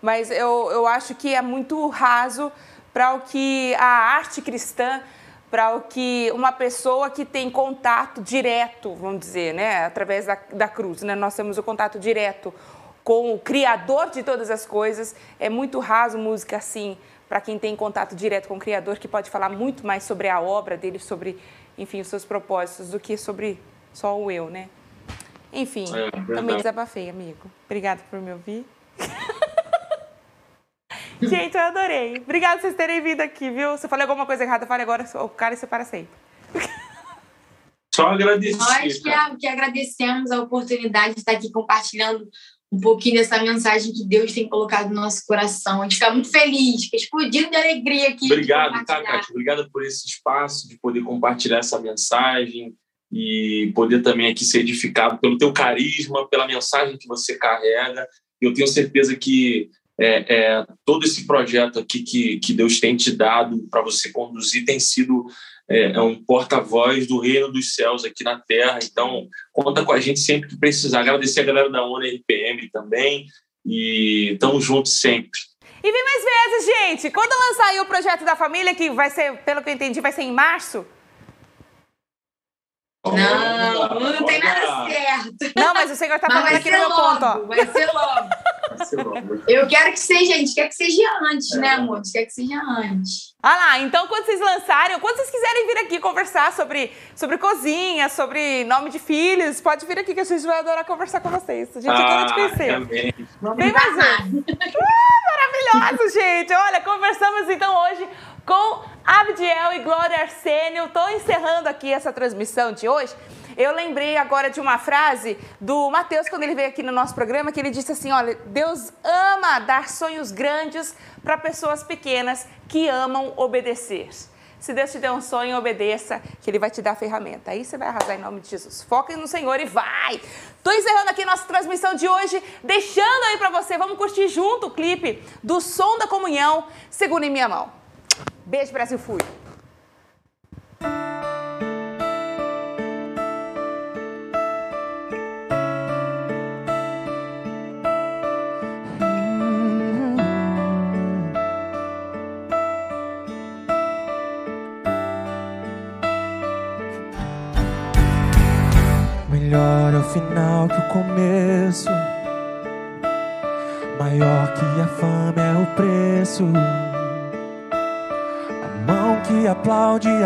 mas eu, eu acho que é muito raso para o que a arte cristã, para o que uma pessoa que tem contato direto, vamos dizer, né, através da, da cruz, né, nós temos o contato direto com o Criador de todas as coisas, é muito raso música assim, para quem tem contato direto com o Criador, que pode falar muito mais sobre a obra dele, sobre enfim, os seus propósitos do que sobre só o eu, né? Enfim, é, também desabafei, amigo. Obrigada por me ouvir. Gente, eu adorei. Obrigada por vocês terem vindo aqui, viu? Se eu falei alguma coisa errada, fale agora, o cara é para sempre. Só agradecer. Nós que, que agradecemos a oportunidade de estar aqui compartilhando um pouquinho dessa mensagem que Deus tem colocado no nosso coração. A gente fica muito feliz, fica explodindo de alegria aqui. Obrigado, tá, Kátia? Obrigado por esse espaço de poder compartilhar essa mensagem e poder também aqui ser edificado pelo teu carisma, pela mensagem que você carrega. Eu tenho certeza que é, é, todo esse projeto aqui que, que Deus tem te dado para você conduzir tem sido é, é um porta-voz do reino dos céus aqui na Terra. Então, conta com a gente sempre que precisar. Agradecer a galera da ONU RPM também. E estamos juntos sempre. E vem mais vezes, gente. Quando lançar aí o projeto da família, que vai ser, pelo que eu entendi, vai ser em março, Não, não tem nada certo. Não, mas o senhor tá falando aqui no meu logo, ponto, ó. Vai ser logo. Vai ser logo. Eu quero que seja, a gente quer que seja antes, né, amor? A gente quer que seja antes. Ah lá, então quando vocês lançarem, quando vocês quiserem vir aqui conversar sobre, sobre cozinha, sobre nome de filhos, pode vir aqui que a gente vai adorar conversar com vocês. A gente adora te conhecer. também. Vamos Vem mais enganar. Maravilhoso, gente! Olha, conversamos então hoje com Abdiel e Glória Arsênio. Estou encerrando aqui essa transmissão de hoje. Eu lembrei agora de uma frase do Mateus, quando ele veio aqui no nosso programa, que ele disse assim: olha, Deus ama dar sonhos grandes para pessoas pequenas que amam obedecer. Se Deus te der um sonho, obedeça, que Ele vai te dar a ferramenta. Aí você vai arrasar em nome de Jesus. Foca no Senhor e vai! Tô encerrando aqui nossa transmissão de hoje, deixando aí para você, vamos curtir junto o clipe do Som da Comunhão, Segura em Minha Mão. Beijo, Brasil, fui!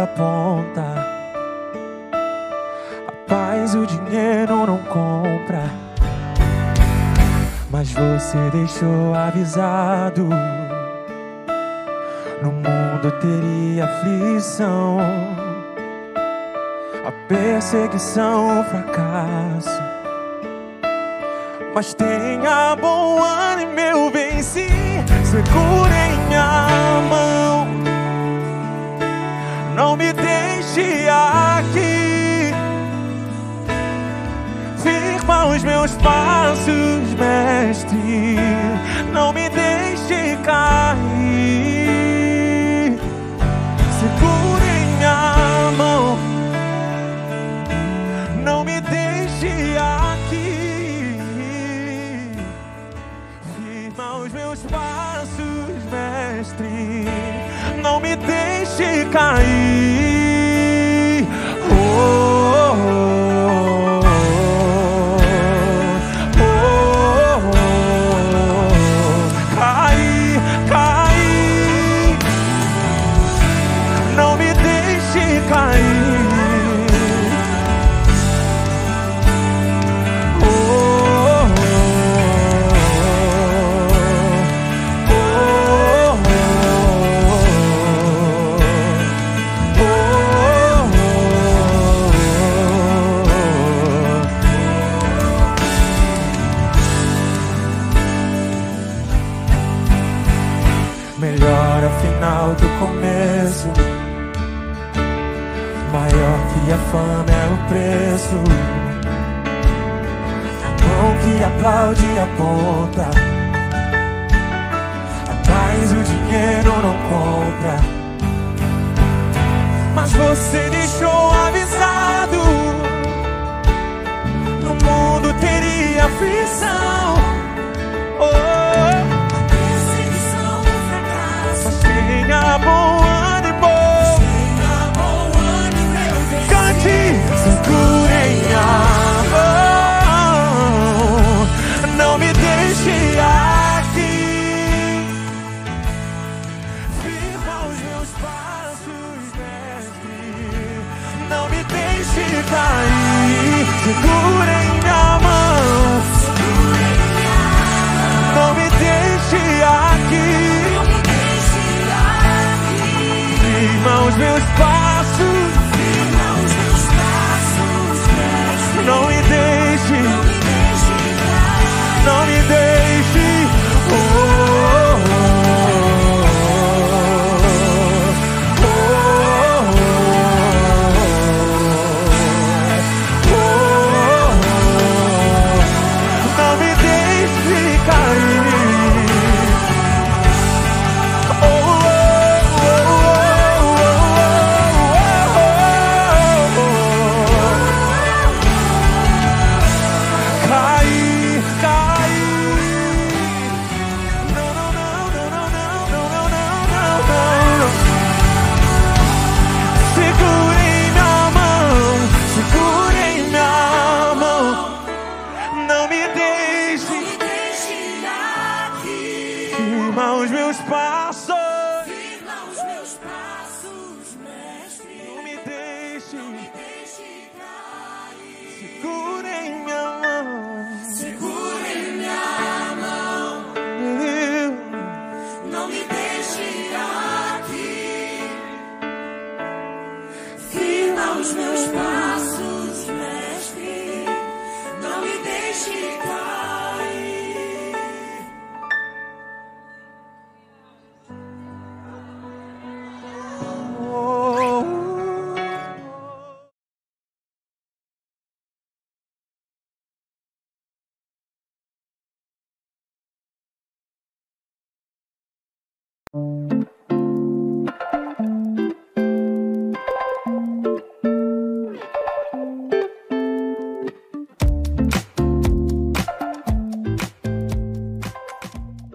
Aponta. A paz o dinheiro não compra. Mas você deixou avisado. No mundo teria aflição a perseguição, o fracasso. Mas tenha bom ânimo, eu venci. Segure em minha mão, Os meus passos, mestre. Não me deixe cair. Segure minha mão. Não me deixe aqui. Firma os meus passos, mestre. Não me deixe cair. Aplaude e aponta. A paz o dinheiro não compra. Mas você deixou avisado. No mundo teria aflição.